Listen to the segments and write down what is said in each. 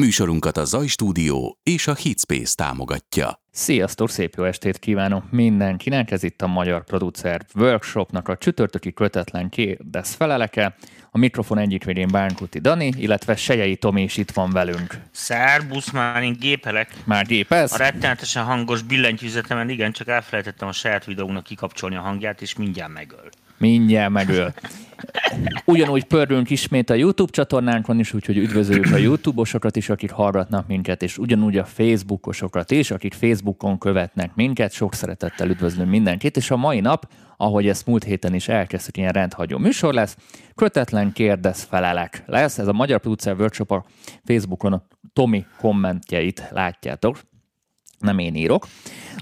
Műsorunkat a Zaj Stúdió és a Hitspace támogatja. Sziasztok, szép jó estét kívánok mindenkinek! Ez itt a Magyar Producer Workshopnak a csütörtöki kötetlen kérdez feleleke. A mikrofon egyik végén Bánkuti Dani, illetve Sejei Tomi is itt van velünk. Szerbusz, már én gépelek. Már gépez? A rettenetesen hangos billentyűzetemen igen, csak elfelejtettem a saját videónak kikapcsolni a hangját, és mindjárt megöl. Mindjárt megöl. Ugyanúgy pörgünk ismét a YouTube csatornánkon is, úgyhogy üdvözöljük a YouTube-osokat is, akik hallgatnak minket, és ugyanúgy a Facebookosokat is, akik Facebookon követnek minket. Sok szeretettel üdvözlöm mindenkit, és a mai nap, ahogy ezt múlt héten is elkezdtük, ilyen rendhagyó műsor lesz. Kötetlen kérdez felelek lesz. Ez a Magyar Producer Workshop a Facebookon a Tomi kommentjeit látjátok nem én írok.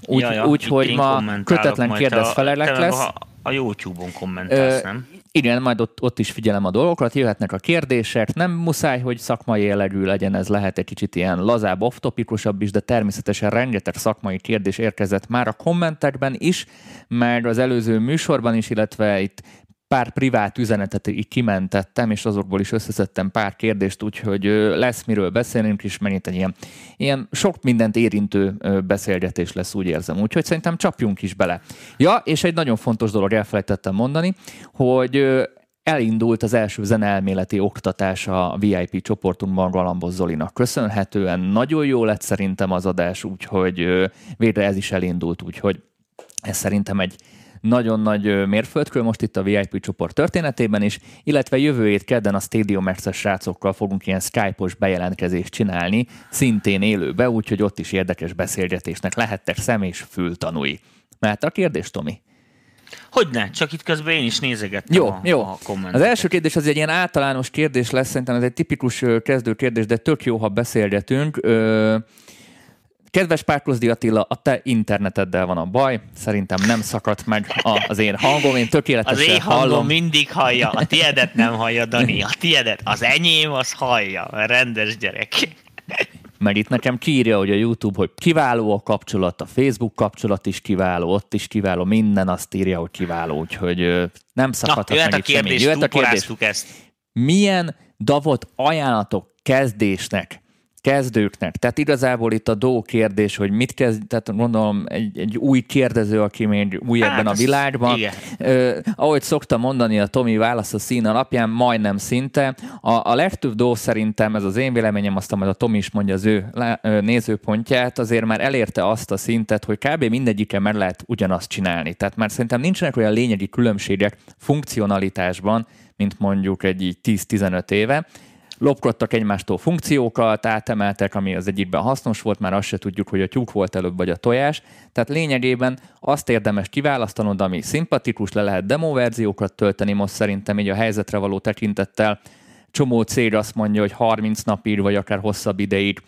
Úgy, Ja, ja, úgy ma kötetlen majd kérdez te- felelek te lesz. A, a YouTube-on kommentálsz, Ö, nem? Igen, majd ott, ott is figyelem a dolgokat, jöhetnek a kérdések, nem muszáj, hogy szakmai jellegű legyen, ez lehet egy kicsit ilyen lazább, off-topikusabb is, de természetesen rengeteg szakmai kérdés érkezett már a kommentekben is, meg az előző műsorban is, illetve itt pár privát üzenetet így kimentettem, és azokból is összeszedtem pár kérdést, úgyhogy lesz miről beszélnünk is, mennyit egy ilyen, ilyen sok mindent érintő beszélgetés lesz, úgy érzem. Úgyhogy szerintem csapjunk is bele. Ja, és egy nagyon fontos dolog elfelejtettem mondani, hogy elindult az első zeneelméleti oktatás a VIP csoportunkban Galambos Zolinak köszönhetően. Nagyon jó lett szerintem az adás, úgyhogy végre ez is elindult, úgyhogy ez szerintem egy nagyon nagy mérföldkő most itt a VIP csoport történetében is, illetve jövő hét kedden a Stadium Max-es srácokkal fogunk ilyen Skype-os bejelentkezést csinálni, szintén élőbe, úgyhogy ott is érdekes beszélgetésnek lehettek szem és fültanúi. Mert a kérdés, Tomi? Hogyne, csak itt közben én is nézegettem Jó, a, jó. a Az kommenteket. első kérdés az egy ilyen általános kérdés lesz, szerintem ez egy tipikus kezdő kérdés, de tök jó, ha beszélgetünk. Ö, Kedves Párkozdi Attila, a te interneteddel van a baj, szerintem nem szakadt meg a, az én hangom, én Az tökéletesen én hangom hallom. mindig hallja, a tiedet nem hallja, Dani, a tiedet, az enyém az hallja, rendes gyerek. Meg itt nekem kiírja, hogy a YouTube, hogy kiváló a kapcsolat, a Facebook kapcsolat is kiváló, ott is kiváló, minden azt írja, hogy kiváló, úgyhogy nem Na, szakadhat jöhet meg a kérdés, Jöhet a kérdés. ezt. milyen davot ajánlatok kezdésnek, kezdőknek? Tehát igazából itt a dó kérdés, hogy mit kezd, tehát gondolom egy, egy új kérdező, aki még új Hát, ebben a világban. igen. Ö, ahogy szoktam mondani, a Tomi válasz a szín alapján majdnem szinte. A, a legtöbb dó szerintem, ez az én véleményem, aztán majd a Tomi is mondja az ő lá- ö, nézőpontját, azért már elérte azt a szintet, hogy kb. mindegyike meg lehet ugyanazt csinálni. Tehát már szerintem nincsenek olyan lényegi különbségek funkcionalitásban, mint mondjuk egy így 10-15 éve. Lopkodtak egymástól funkciókat, átemeltek, ami az egyikben hasznos volt, már azt se tudjuk, hogy a tyúk volt előbb, vagy a tojás. Tehát lényegében azt érdemes kiválasztanod, ami szimpatikus, le lehet demo verziókat tölteni, most szerintem így a helyzetre való tekintettel csomó cég azt mondja, hogy 30 napig, vagy akár hosszabb ideig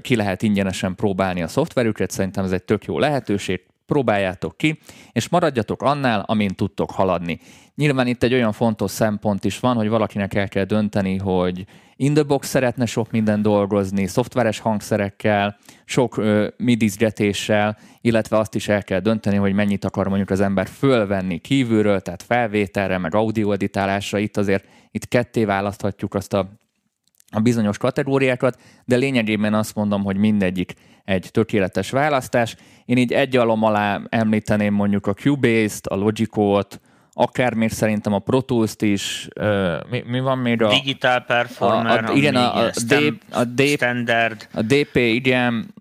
ki lehet ingyenesen próbálni a szoftverüket, szerintem ez egy tök jó lehetőség, próbáljátok ki, és maradjatok annál, amin tudtok haladni. Nyilván itt egy olyan fontos szempont is van, hogy valakinek el kell dönteni, hogy in the box szeretne sok minden dolgozni, szoftveres hangszerekkel, sok ö, midizgetéssel, illetve azt is el kell dönteni, hogy mennyit akar mondjuk az ember fölvenni kívülről, tehát felvételre, meg audioeditálásra. Itt azért itt ketté választhatjuk azt a a bizonyos kategóriákat, de lényegében azt mondom, hogy mindegyik egy tökéletes választás. Én így egy alom alá említeném mondjuk a Cubase-t, a Logic-ot, akár még szerintem a Pro Tools-t is, mi, mi van még a, Digital Performer, a- a- igen, a- a D- a D- standard, a DP, igen,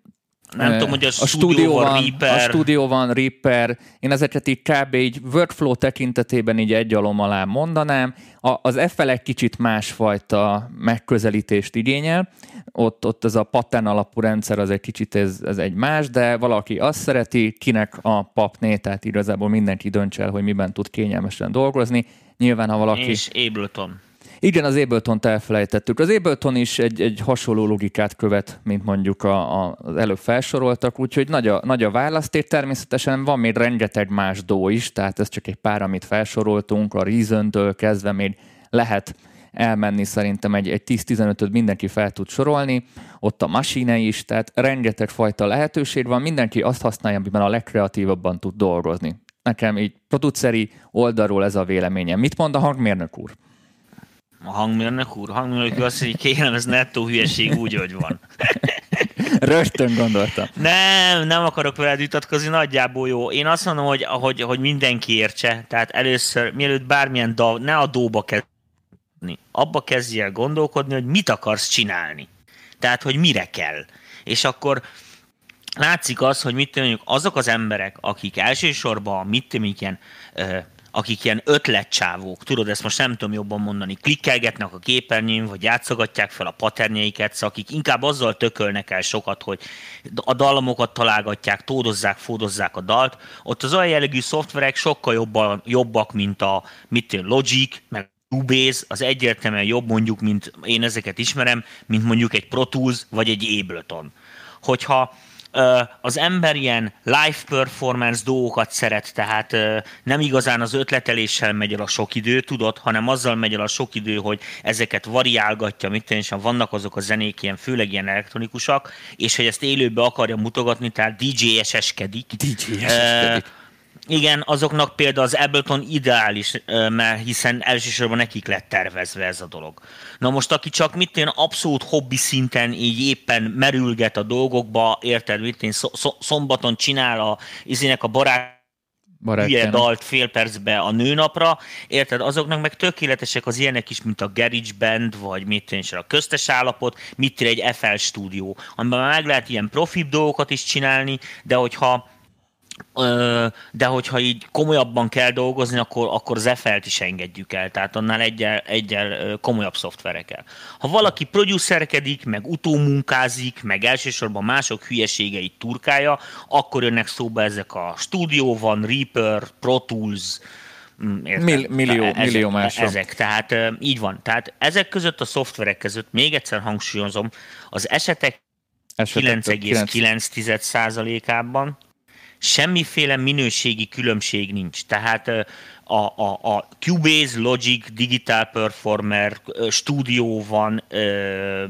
nem tudom, hogy a, a stúdió van, Reaper, a stúdió van Reaper, én ezeket így kb. így workflow tekintetében így egy alom alá mondanám. A, az FL egy kicsit másfajta megközelítést igényel, ott, ott ez a pattern alapú rendszer az egy kicsit ez, ez egy más, de valaki azt szereti, kinek a papné, tehát igazából mindenki döntse el, hogy miben tud kényelmesen dolgozni. Nyilván, ha valaki... és Ableton. Igen, az Ableton-t elfelejtettük. Az Ableton is egy, egy hasonló logikát követ, mint mondjuk a, a, az előbb felsoroltak, úgyhogy nagy a, nagy a választék. Természetesen van még rengeteg más dó is, tehát ez csak egy pár, amit felsoroltunk, a Reason-től kezdve még lehet elmenni szerintem egy, egy 10-15-öt mindenki fel tud sorolni, ott a machine is, tehát rengeteg fajta lehetőség van, mindenki azt használja, amiben a legkreatívabban tud dolgozni. Nekem így produceri oldalról ez a véleményem. Mit mond a hangmérnök úr? A hangmérnök úr, a hangmérnök úr azt mondja, hogy kérem, ez nettó hülyeség úgy, hogy van. Rögtön gondoltam. Nem, nem akarok veled vitatkozni, nagyjából jó. Én azt mondom, hogy, hogy, hogy mindenki értse. Tehát először, mielőtt bármilyen dal, ne a dóba kezdeni. Abba kezdj el gondolkodni, hogy mit akarsz csinálni. Tehát, hogy mire kell. És akkor látszik az, hogy mit mondjuk azok az emberek, akik elsősorban mit mondjuk ilyen akik ilyen ötletcsávók, tudod, ezt most nem tudom jobban mondani, klikkelgetnek a képernyőn, vagy játszogatják fel a paternjeiket, szóval akik inkább azzal tökölnek el sokat, hogy a dallamokat találgatják, tódozzák, fódozzák a dalt, ott az olyan jellegű szoftverek sokkal jobban, jobbak, mint a mit tudom, Logic, meg Cubase, az egyértelműen jobb mondjuk, mint én ezeket ismerem, mint mondjuk egy Pro Tools, vagy egy Ableton. Hogyha az ember ilyen live performance dolgokat szeret, tehát nem igazán az ötleteléssel megy el a sok idő, tudod, hanem azzal megy el a sok idő, hogy ezeket variálgatja, mit és vannak azok a zenék ilyen, főleg ilyen elektronikusak, és hogy ezt élőbe akarja mutogatni, tehát DJ-eseskedik. DJ-eseskedik. Igen, azoknak például az Ableton ideális, mert hiszen elsősorban nekik lett tervezve ez a dolog. Na most, aki csak mit én abszolút hobbi szinten így éppen merülget a dolgokba, érted, mit én szombaton csinál a izének a barát hülye dalt fél percbe a nőnapra, érted? Azoknak meg tökéletesek az ilyenek is, mint a Garage Band, vagy mit én a köztes állapot, mit egy FL stúdió, amiben meg lehet ilyen profi dolgokat is csinálni, de hogyha de hogyha így komolyabban kell dolgozni, akkor, akkor az FL-t is engedjük el, tehát annál egyel, egyel komolyabb szoftverekkel. Ha valaki producerkedik, meg utómunkázik, meg elsősorban mások hülyeségeit turkálja, akkor jönnek szóba ezek a Studio van, Reaper, Pro Tools, mm, Mill, millió, ezek, millió mások. Ezek, tehát így van. Tehát ezek között a szoftverek között, még egyszer hangsúlyozom, az esetek 9,9%-ában semmiféle minőségi különbség nincs. Tehát a, a, a Cubase, Logic, Digital Performer, Studio van,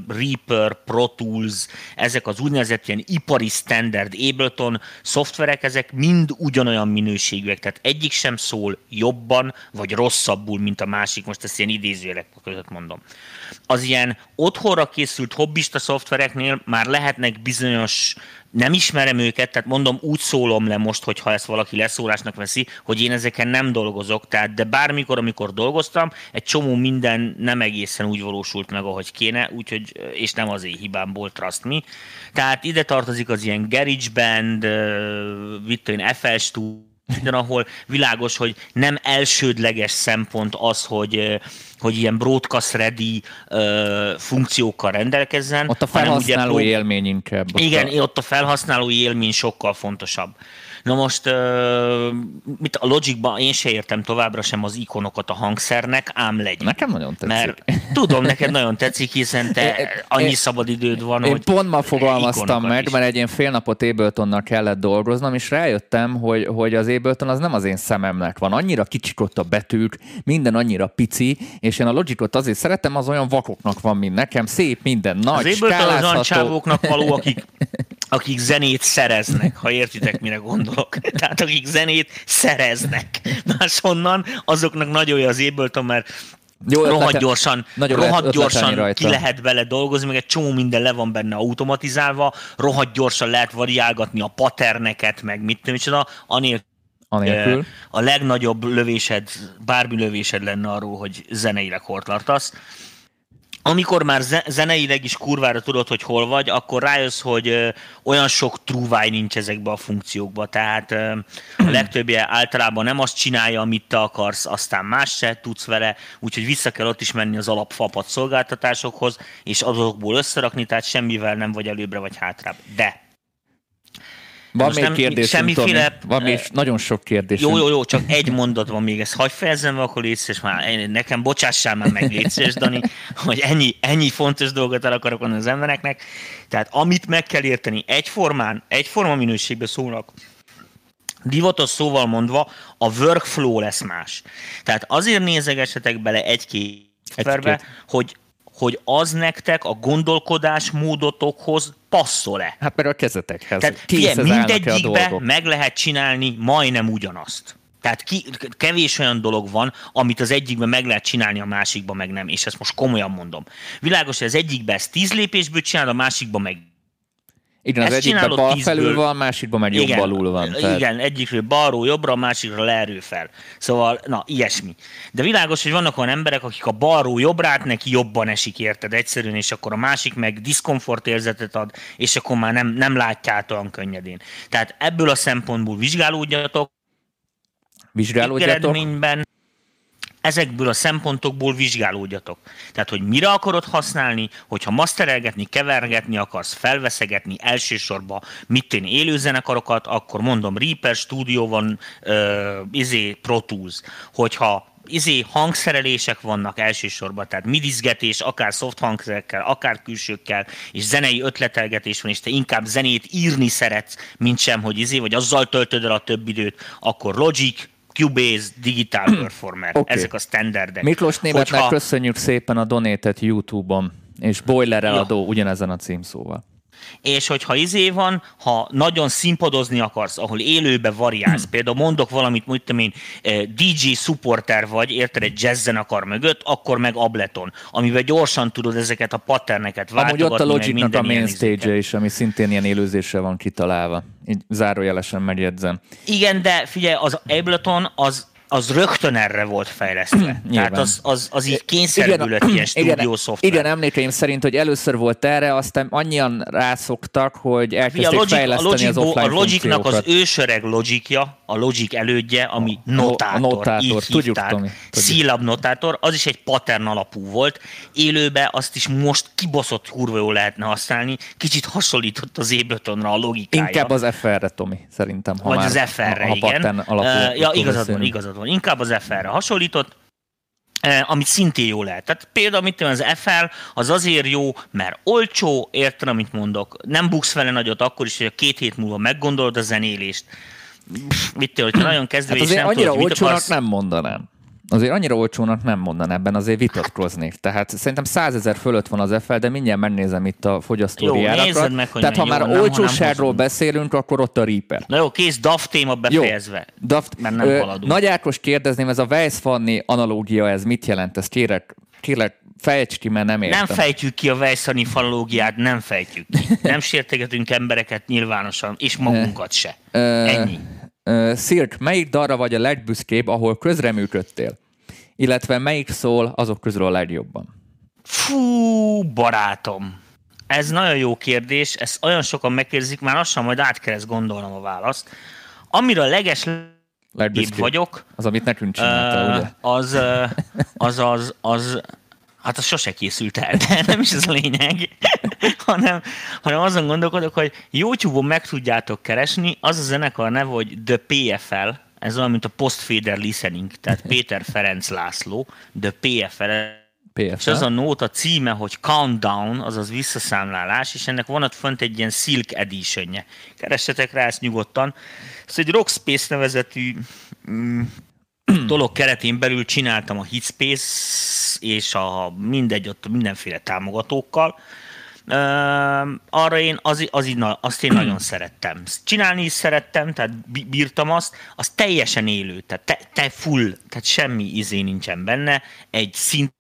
Reaper, Pro Tools, ezek az úgynevezett ilyen ipari standard Ableton szoftverek, ezek mind ugyanolyan minőségűek, tehát egyik sem szól jobban vagy rosszabbul, mint a másik, most ezt ilyen idézőjelek között mondom. Az ilyen otthonra készült hobbista szoftvereknél már lehetnek bizonyos nem ismerem őket, tehát mondom, úgy szólom le most, hogyha ezt valaki leszólásnak veszi, hogy én ezeken nem dolgozok, tehát de bármikor, amikor dolgoztam, egy csomó minden nem egészen úgy valósult meg, ahogy kéne, úgyhogy, és nem az én hibámból, trust me. Tehát ide tartozik az ilyen GarageBand, mit tudom FL Studio, minden, ahol világos, hogy nem elsődleges szempont az, hogy, hogy ilyen broadcast ready uh, funkciókkal rendelkezzen. Ott a felhasználó ugye, élmény inkább. Ott igen, a... ott a felhasználói élmény sokkal fontosabb. Na most mit a Logicban én se értem továbbra sem az ikonokat a hangszernek, ám legyen. Nekem nagyon tetszik. Mert tudom, neked nagyon tetszik, hiszen te annyi szabad időd van, én hogy pont ma fogalmaztam meg, is. mert egy ilyen fél napot Abletonnal kellett dolgoznom, és rájöttem, hogy, hogy az Ableton az nem az én szememnek van. Annyira kicsik ott a betűk, minden annyira pici, és én a Logicot azért szeretem, az olyan vakoknak van, mint nekem, szép minden, nagy, Az Ableton az olyan csávóknak való, akik akik zenét szereznek, ha értitek, mire gondolok. Tehát akik zenét szereznek. Máshonnan, azoknak nagyon jó az Ableton, mert jó, rohadt ötlete, gyorsan, rohadt gyorsan ki lehet vele dolgozni, meg egy csomó minden le van benne automatizálva, rohadt gyorsan lehet variálgatni a paterneket, meg mit tudom, micsoda, anélkül Anélkül. A legnagyobb lövésed, bármi lövésed lenne arról, hogy zeneileg hol tartasz amikor már zeneileg is kurvára tudod, hogy hol vagy, akkor rájössz, hogy olyan sok trúváj nincs ezekbe a funkciókba. Tehát a legtöbbje általában nem azt csinálja, amit te akarsz, aztán más se tudsz vele, úgyhogy vissza kell ott is menni az alapfapat szolgáltatásokhoz, és azokból összerakni, tehát semmivel nem vagy előbbre vagy hátrább. De van még kérdés, semmiféle... Van még nagyon sok kérdés. Jó, jó, jó, csak egy mondat van még, ezt hagyj fejezzem, akkor légy már nekem bocsássál már meg, légy Dani, hogy ennyi, ennyi fontos dolgot el akarok mondani az embereknek. Tehát amit meg kell érteni, egyformán, egyforma minőségben szólnak, divatos szóval mondva, a workflow lesz más. Tehát azért nézegessetek bele egy-két egy hogy hogy az nektek a gondolkodás módotokhoz passzol-e. Hát mert a kezetekhez. Tehát figyelj, mindegyikbe meg lehet csinálni majdnem ugyanazt. Tehát ki, kevés olyan dolog van, amit az egyikben meg lehet csinálni, a másikban meg nem. És ezt most komolyan mondom. Világos, hogy az egyikben ezt tíz lépésből csinál, a másikban meg igen, az egyikben bal tízből... felül van, másikban meg jobb alul van. Tehát... Igen, egyikről balról jobbra, a másikra leerő fel. Szóval, na, ilyesmi. De világos, hogy vannak olyan emberek, akik a balról jobbra neki jobban esik, érted egyszerűen, és akkor a másik meg diszkomfort érzetet ad, és akkor már nem, nem látját olyan könnyedén. Tehát ebből a szempontból vizsgálódjatok, Vizsgálódjatok. Eredményben ezekből a szempontokból vizsgálódjatok. Tehát, hogy mire akarod használni, hogyha masterelgetni, kevergetni akarsz, felveszegetni elsősorban mit én élőzenekarokat, akkor mondom Reaper Studio van, uh, izé Pro Tools. Hogyha izé hangszerelések vannak elsősorban, tehát midizgetés, akár soft hangszerekkel, akár külsőkkel, és zenei ötletelgetés van, és te inkább zenét írni szeretsz, mint sem, hogy izé, vagy azzal töltöd el a több időt, akkor Logic, Cubase, Digital Performer, okay. ezek a standardek. Miklós Németnek Hogyha... köszönjük szépen a donétet YouTube-on, és Boiler eladó ja. ugyanezen a címszóval és hogyha izé van, ha nagyon színpadozni akarsz, ahol élőbe variálsz, például mondok valamit, mit tudom én, eh, DJ supporter vagy, érted, egy jazz akar mögött, akkor meg Ableton, amivel gyorsan tudod ezeket a patterneket váltogatni. Amúgy ott a Logicnak a main stage is, ami szintén ilyen élőzésre van kitalálva. Így zárójelesen megjegyzem. Igen, de figyelj, az Ableton az az rögtön erre volt fejlesztve. Tehát az, az, az így kényszerből lett ilyen stúdió szoftver. Igen, emlékeim szerint, hogy először volt erre, aztán annyian rászoktak, hogy elkezdték a Logic, fejleszteni a Logic, az offline A Logicnak az ősöreg logikja, a Logic elődje, ami a, notátor, a notátor, így tudjuk, hívták, Tomi, notátor, az is egy pattern alapú volt. Élőbe azt is most kibaszott kurva jól lehetne használni, kicsit hasonlított az Abletonra a logikája. Inkább az FR-re, Tomi, szerintem. Ha Vagy már, az FR-re, igen. Alapú, uh, ja, igazad van, igazad van. Inkább az FR-re hasonlított, amit szintén jó lehet. Tehát például, mit az FL, az azért jó, mert olcsó, érted, amit mondok, nem buksz vele nagyot akkor is, hogy a két hét múlva meggondolod a zenélést, mit tudom, hogyha nagyon kezdő hát azért nem annyira tudod, olcsónak akarsz... nem mondanám. Azért annyira olcsónak nem mondan ebben, azért vitatkoznék. Tehát szerintem százezer fölött van az FL, de mindjárt megnézem itt a fogyasztói árakra. Meg, hogy Tehát ha már nem, olcsóságról nem beszélünk, akkor ott a Reaper. Na jó, kész, DAF téma befejezve. Jó, DAF, mert nem ö, Nagy Ákos kérdezném, ez a Weiss Fanni analógia, ez mit jelent? Ezt kérek, kérek fejtsd ki, mert nem értem. Nem fejtjük ki a Weissani falológiát, nem fejtjük ki. Nem sértegetünk embereket nyilvánosan, és magunkat se. Ennyi. Uh, Szirk, melyik darra vagy a legbüszkébb, ahol közreműködtél? Illetve melyik szól azok közül a legjobban? Fú, barátom! Ez nagyon jó kérdés, ezt olyan sokan megkérdezik, már lassan majd át kell ezt gondolnom a választ. Amire a leges vagyok. Az, amit nekünk csinálta, uh, ugye? Az, uh, az, az, az, Hát az sose készült el, de nem is ez a lényeg, hanem, hanem azon gondolkodok, hogy YouTube-on meg tudjátok keresni, az a zenekar neve, hogy The PFL, ez olyan, mint a Postfader Listening, tehát Péter Ferenc László, The PFL, PFL. És az a nóta címe, hogy Countdown, azaz visszaszámlálás, és ennek van ott fönt egy ilyen Silk edition -je. Keressetek rá ezt nyugodtan. Ez egy Rockspace nevezetű mm, dolog keretén belül csináltam a Hitspace és a mindegy, ott mindenféle támogatókkal. Arra én, az, az, az, azt én nagyon szerettem. Csinálni is szerettem, tehát bírtam azt, az teljesen élő, tehát te, te full, tehát semmi izé nincsen benne, egy szint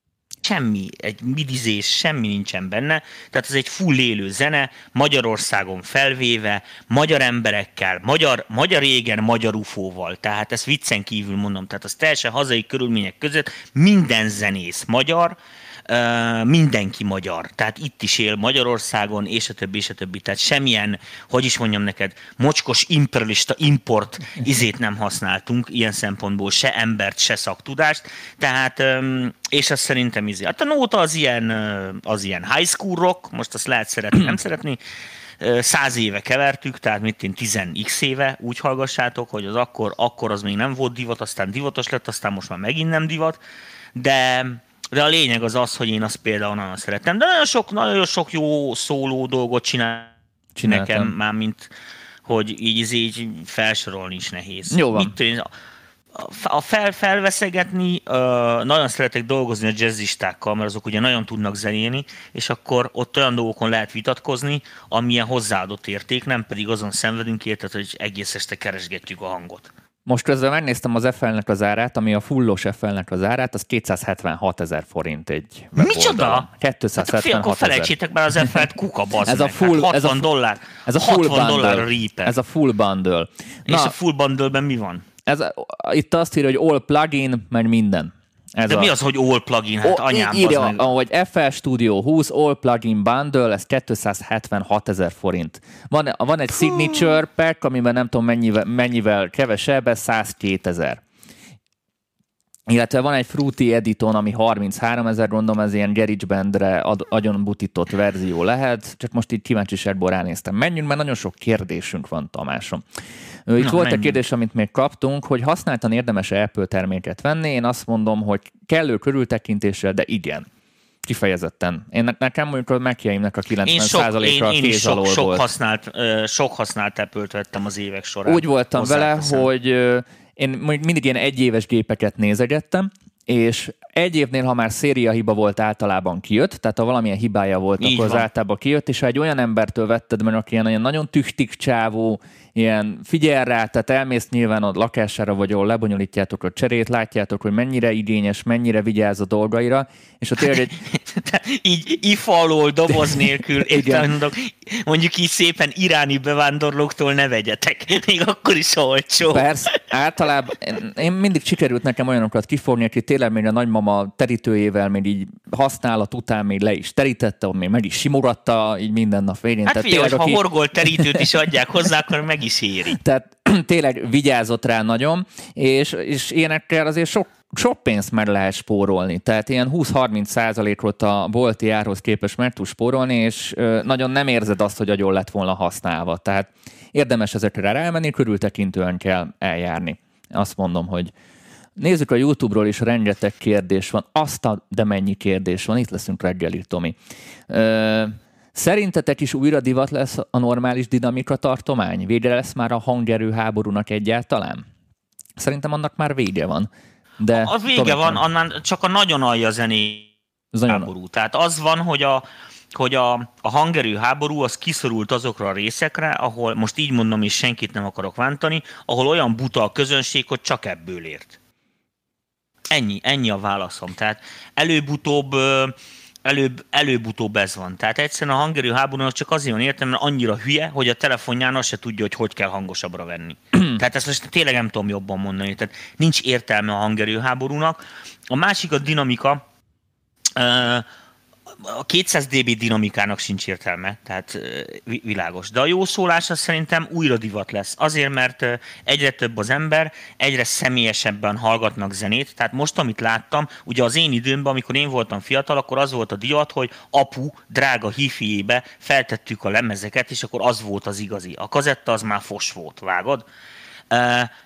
semmi, egy midizés, semmi nincsen benne, tehát ez egy full élő zene, Magyarországon felvéve, magyar emberekkel, magyar, magyar égen, magyar ufóval, tehát ezt viccen kívül mondom, tehát az teljesen hazai körülmények között minden zenész magyar, mindenki magyar. Tehát itt is él Magyarországon, és a többi, és a többi. Tehát semmilyen, hogy is mondjam neked, mocskos imperialista import izét nem használtunk, ilyen szempontból se embert, se szaktudást. Tehát, és azt szerintem izé. Hát a nóta az ilyen, az ilyen high school rock, most azt lehet szeretni, nem szeretni, száz éve kevertük, tehát mit én 10x éve úgy hallgassátok, hogy az akkor, akkor az még nem volt divat, aztán divatos lett, aztán most már megint nem divat, de de a lényeg az az, hogy én azt például nagyon szeretem. De nagyon sok, nagyon sok jó szóló dolgot csinál Csináltam. nekem, már mint hogy így, így felsorolni is nehéz. Jó van. Mit tűn, a fel, felveszegetni, nagyon szeretek dolgozni a jazzistákkal, mert azok ugye nagyon tudnak zenélni, és akkor ott olyan dolgokon lehet vitatkozni, amilyen hozzáadott érték, nem pedig azon szenvedünk érted, hogy egész este keresgetjük a hangot. Most közben megnéztem az FL-nek az árát, ami a fullos FL-nek az árát, az 276 ezer forint egy Micsoda? 276 hát, fél, akkor felejtsétek már az FL-t, kuka bazd ez a full, hát 60 ez a, dollár. Ez a full 60 bundle. dollár Reaper. Ez a full bundle. Na, és a full bundle-ben mi van? Ez, itt azt írja, hogy all plugin, meg minden. Ez De a... mi az, hogy all plugin? Hát oh, anyám, írja, meg... ahogy FL Studio 20 all plugin bundle, ez 276 ezer forint. Van, van egy signature pack, amiben nem tudom mennyivel, mennyivel kevesebb, ez 102 ezer. Illetve van egy Fruity Editon, ami 33 ezer, gondolom ez ilyen GarageBandre ad, agyon butított verzió lehet, csak most így kíváncsiságból ránéztem. Menjünk, mert nagyon sok kérdésünk van, Tamásom. Itt Na, volt menjünk. egy kérdés, amit még kaptunk, hogy használtan érdemes -e Apple terméket venni. Én azt mondom, hogy kellő körültekintéssel, de igen kifejezetten. Én nekem mondjuk a Mac-jaimnek a 90%-a én én, is sok, sok, használt, sok használt Apple-t vettem az évek során. Úgy voltam vele, hogy én mindig ilyen egyéves gépeket nézegettem, és egy évnél, ha már széria hiba volt, általában kijött, tehát ha valamilyen hibája volt, Így akkor van. az általában kijött, és ha egy olyan embertől vetted meg, aki ilyen, nagyon tüchtik csávó, ilyen figyel rá, tehát elmész nyilván a lakására, vagy ahol lebonyolítjátok a cserét, látjátok, hogy mennyire igényes, mennyire vigyáz a dolgaira, és ott tényleg egy... így ifalól, doboz nélkül, Igen. Mondok, mondjuk így szépen iráni bevándorlóktól ne vegyetek, még akkor is olcsó. Persze, általában én mindig sikerült nekem olyanokat kifogni, aki tényleg még a nagymama terítőjével még így használat után még le is terítette, még meg is simogatta, így minden nap végén. Hát Tehát figyelj, tényleg, ha aki... horgolt terítőt is adják hozzá, akkor meg is éri. Tehát tényleg vigyázott rá nagyon, és, és ilyenekkel azért sok, sok pénzt meg lehet spórolni. Tehát ilyen 20-30 százalékot a bolti árhoz képest meg tud spórolni, és nagyon nem érzed azt, hogy agyon lett volna használva. Tehát érdemes ezekre rámenni, körültekintően kell eljárni. Azt mondom, hogy Nézzük a YouTube-ról is, rengeteg kérdés van. Azt a, de mennyi kérdés van. Itt leszünk reggeli, Tomi. Ö, szerintetek is újra divat lesz a normális dinamika tartomány? Vége lesz már a hangerő háborúnak egyáltalán? Szerintem annak már vége van. De a vége van, annál csak a nagyon alja zené háború. Nagyon... Tehát az van, hogy a, hogy a, a hangerő háború az kiszorult azokra a részekre, ahol, most így mondom, és senkit nem akarok vántani, ahol olyan buta a közönség, hogy csak ebből ért. Ennyi, ennyi a válaszom. Tehát előbb-utóbb előbb, előbb-utóbb ez van. Tehát egyszerűen a hangerő háborúnak csak azért van értem, mert annyira hülye, hogy a telefonján azt se tudja, hogy hogy kell hangosabbra venni. Tehát ezt most tényleg nem tudom jobban mondani. Tehát nincs értelme a hangerő háborúnak. A másik a dinamika, a 200 dB dinamikának sincs értelme, tehát világos. De a jó szólás az szerintem újra divat lesz. Azért, mert egyre több az ember, egyre személyesebben hallgatnak zenét. Tehát most, amit láttam, ugye az én időmben, amikor én voltam fiatal, akkor az volt a divat, hogy apu drága hifiébe feltettük a lemezeket, és akkor az volt az igazi. A kazetta az már fos volt, vágod?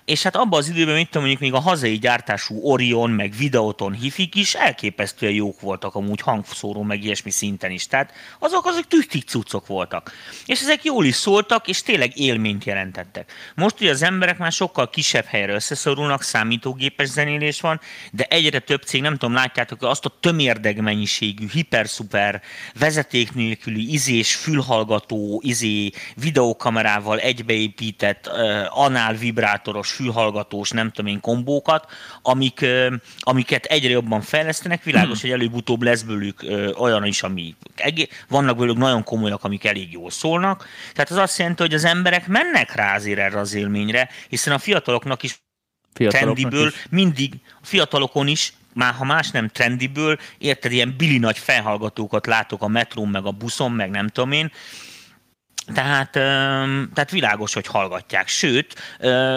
És hát abban az időben, mint tudom, mondjuk még a hazai gyártású Orion, meg Videoton hifik is elképesztően jók voltak amúgy hangszóró, meg ilyesmi szinten is. Tehát azok azok tüchtik cuccok voltak. És ezek jól is szóltak, és tényleg élményt jelentettek. Most ugye az emberek már sokkal kisebb helyre összeszorulnak, számítógépes zenélés van, de egyre több cég, nem tudom, látjátok, azt a tömérdeg mennyiségű, hiper-szuper, vezeték nélküli, izés, fülhallgató, izé, videókamerával egybeépített, uh, anál vibrátoros, fülhallgatós, nem tudom én kombókat, amik, amiket egyre jobban fejlesztenek. Világos, hmm. hogy előbb-utóbb lesz belőlük olyan is, ami vannak belőlük nagyon komolyak, amik elég jól szólnak. Tehát az azt jelenti, hogy az emberek mennek rá azért erre az élményre, hiszen a fiataloknak is fiataloknak trendiből is. mindig, a fiatalokon is már ha más nem trendiből, érted, ilyen bili nagy felhallgatókat látok a metrón, meg a buszon, meg nem tudom én, tehát, tehát világos, hogy hallgatják. Sőt,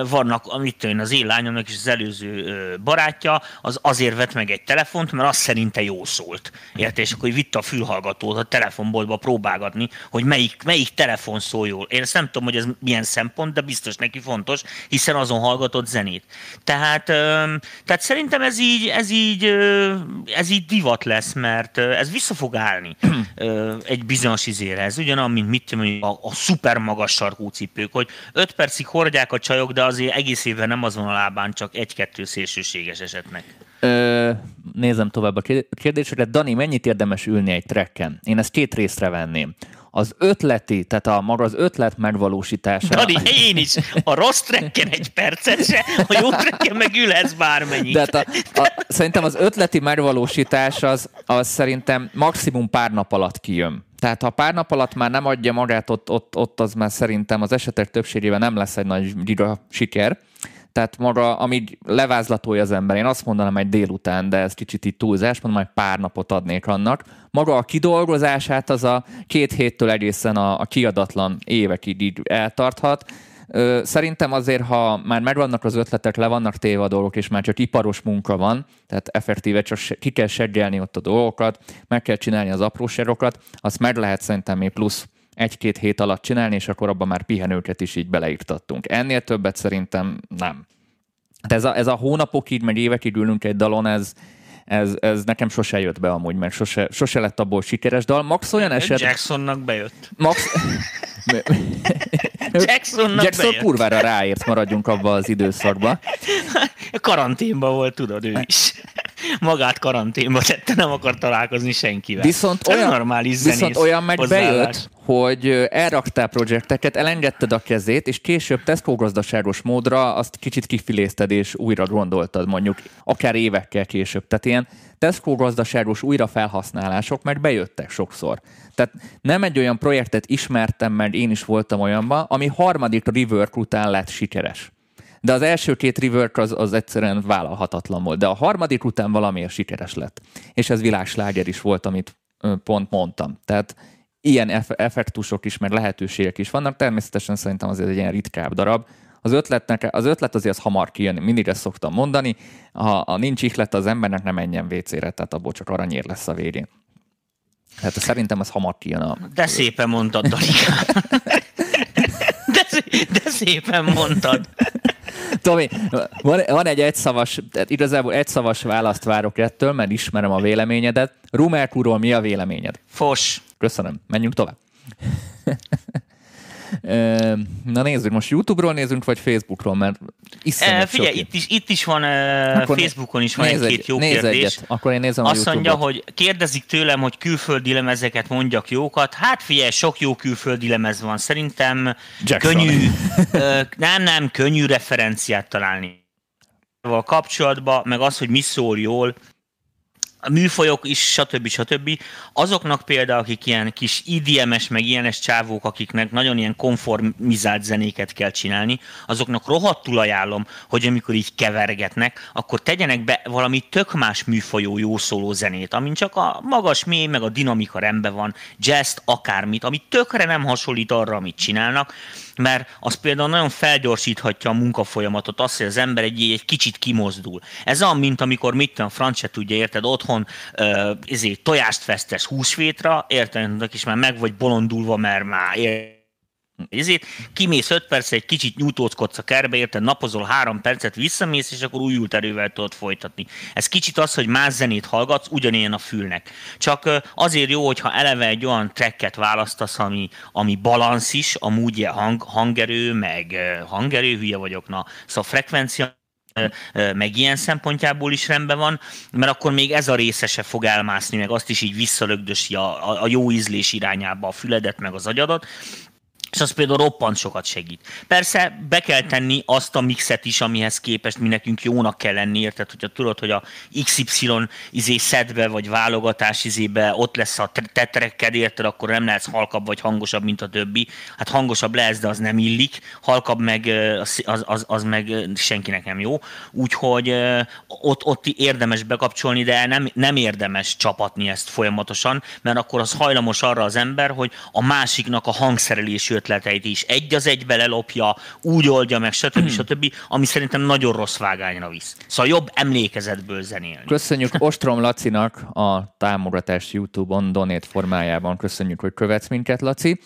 vannak, amit én az én lányomnak is az előző barátja, az azért vett meg egy telefont, mert azt szerinte jó szólt. Érte? És akkor vitte a fülhallgatót a telefonboltba próbálgatni, hogy melyik, melyik telefon szól jól. Én ezt nem tudom, hogy ez milyen szempont, de biztos neki fontos, hiszen azon hallgatott zenét. Tehát, tehát szerintem ez így, ez így, ez így divat lesz, mert ez vissza fog állni egy bizonyos izére. Ez ugyanaz, mint mit tudom, a szuper magas sarkú cipők, hogy öt percig hordják a csajok, de azért egész évben nem azon a lábán, csak egy-kettő szélsőséges esetnek. Ö, nézem tovább a kérdéseket. Dani, mennyit érdemes ülni egy trekken? Én ezt két részre venném. Az ötleti, tehát a maga az ötlet megvalósítása. Dani, én is. A rossz trekken egy percet se, a jó trekken meg ülhetsz bármennyit. De hát a, a, szerintem az ötleti megvalósítás az, az szerintem maximum pár nap alatt kijön. Tehát ha pár nap alatt már nem adja magát, ott, ott, ott az már szerintem az esetek többségében nem lesz egy nagy giga siker. Tehát maga, amíg levázlatolja az ember, én azt mondanám egy délután, de ez kicsit itt túlzás, mondom, hogy pár napot adnék annak. Maga a kidolgozását az a két héttől egészen a, a kiadatlan évekig így eltarthat. Szerintem azért, ha már megvannak az ötletek, le vannak téve a dolgok, és már csak iparos munka van, tehát effektíve csak ki kell seggelni ott a dolgokat, meg kell csinálni az apróságokat, azt meg lehet szerintem még plusz egy-két hét alatt csinálni, és akkor abban már pihenőket is így beleírtattunk. Ennél többet szerintem nem. De ez a, ez a hónapokig, meg évekig ülünk egy dalon, ez, ez, ez nekem sose jött be amúgy, mert sose, sose lett abból sikeres dal. Max olyan eset... Jacksonnak bejött. Max... Jacksonnak Jackson bejött. kurvára ráért, maradjunk abba az időszakba. Karanténban volt, tudod, ő is. Magát karanténba tette, nem akar találkozni senkivel. Viszont Ez olyan, normális viszont olyan meg hozzáállás. bejött, hogy elraktál projekteket, elengedted a kezét, és később Tesco gazdaságos módra azt kicsit kifilézted, és újra gondoltad mondjuk, akár évekkel később. Tehát ilyen Tesco gazdaságos újrafelhasználások meg bejöttek sokszor. Tehát nem egy olyan projektet ismertem, mert én is voltam olyanban, ami harmadik rework után lett sikeres. De az első két rework az, az egyszerűen vállalhatatlan volt. De a harmadik után valamiért sikeres lett. És ez világsláger is volt, amit pont mondtam. Tehát ilyen eff- effektusok is, meg lehetőségek is vannak. Természetesen szerintem azért egy ilyen ritkább darab. Az, ötletnek, az ötlet azért az hamar kijön, mindig ezt szoktam mondani. Ha, ha nincs ihlet az embernek, nem menjen WC-re, tehát abból csak aranyér lesz a végén. Tehát szerintem ez hamar kijön a... De szépen mondtad, Danikám. De, de szépen mondtad. Tomi, van, van egy egyszavas, tehát igazából egyszavas választ várok ettől, mert ismerem a véleményedet. Rumelkúról mi a véleményed? Fos. Köszönöm. Menjünk tovább. Na nézzük, most YouTube-ról nézzünk, vagy Facebookról, mert iszonyat E, figyelj, itt is, itt is van, Akkor Facebookon is van egy-két egy- jó kérdés. Egyet. Akkor én nézem a Azt mondja, YouTube-ot. hogy kérdezik tőlem, hogy külföldi lemezeket mondjak jókat. Hát figyelj, sok jó külföldi lemez van. Szerintem Jackson. könnyű, nem, nem, könnyű referenciát találni. A kapcsolatban, meg az, hogy mi szól jól, a műfajok is, stb. stb. Azoknak például, akik ilyen kis IDM-es, meg ilyenes csávók, akiknek nagyon ilyen konformizált zenéket kell csinálni, azoknak rohadtul ajánlom, hogy amikor így kevergetnek, akkor tegyenek be valami tök más műfajó jó szóló zenét, amin csak a magas mély, meg a dinamika rendben van, jazz akármit, ami tökre nem hasonlít arra, amit csinálnak, mert az például nagyon felgyorsíthatja a munkafolyamatot, azt, hogy az ember egy, egy kicsit kimozdul. Ez olyan, mint amikor mit tudom, franc se tudja, érted, otthon uh, ezért tojást festesz húsvétra, érted, és már meg vagy bolondulva, mert már ér- ezért kimész 5 perc, egy kicsit nyújtózkodsz a kerbe, érted, napozol 3 percet, visszamész, és akkor újult erővel tudod folytatni. Ez kicsit az, hogy más zenét hallgatsz, ugyanilyen a fülnek. Csak azért jó, hogyha eleve egy olyan tracket választasz, ami, ami balansz is, amúgy hang, hangerő, meg hangerő, hülye vagyok, na, szóval frekvencia meg ilyen szempontjából is rendben van, mert akkor még ez a része se fog elmászni, meg azt is így visszalögdösi a, a, a jó ízlés irányába a füledet, meg az agyadat, és az például roppant sokat segít. Persze be kell tenni azt a mixet is, amihez képest mi nekünk jónak kell lenni, érted? Hogyha tudod, hogy a XY izé szedbe vagy válogatás izébe ott lesz a tetrekked, érted, akkor nem lehetsz halkabb vagy hangosabb, mint a többi. Hát hangosabb lesz, de az nem illik, halkabb meg az, az, az, meg senkinek nem jó. Úgyhogy ott, ott érdemes bekapcsolni, de nem, nem érdemes csapatni ezt folyamatosan, mert akkor az hajlamos arra az ember, hogy a másiknak a hangszerelési ötleteit is egy az egybe lelopja, úgy oldja meg, stb. stb., ami szerintem nagyon rossz vágányra visz. Szóval jobb emlékezetből zenélni. Köszönjük Ostrom Lacinak a támogatást YouTube-on, donét formájában. Köszönjük, hogy követsz minket, Laci.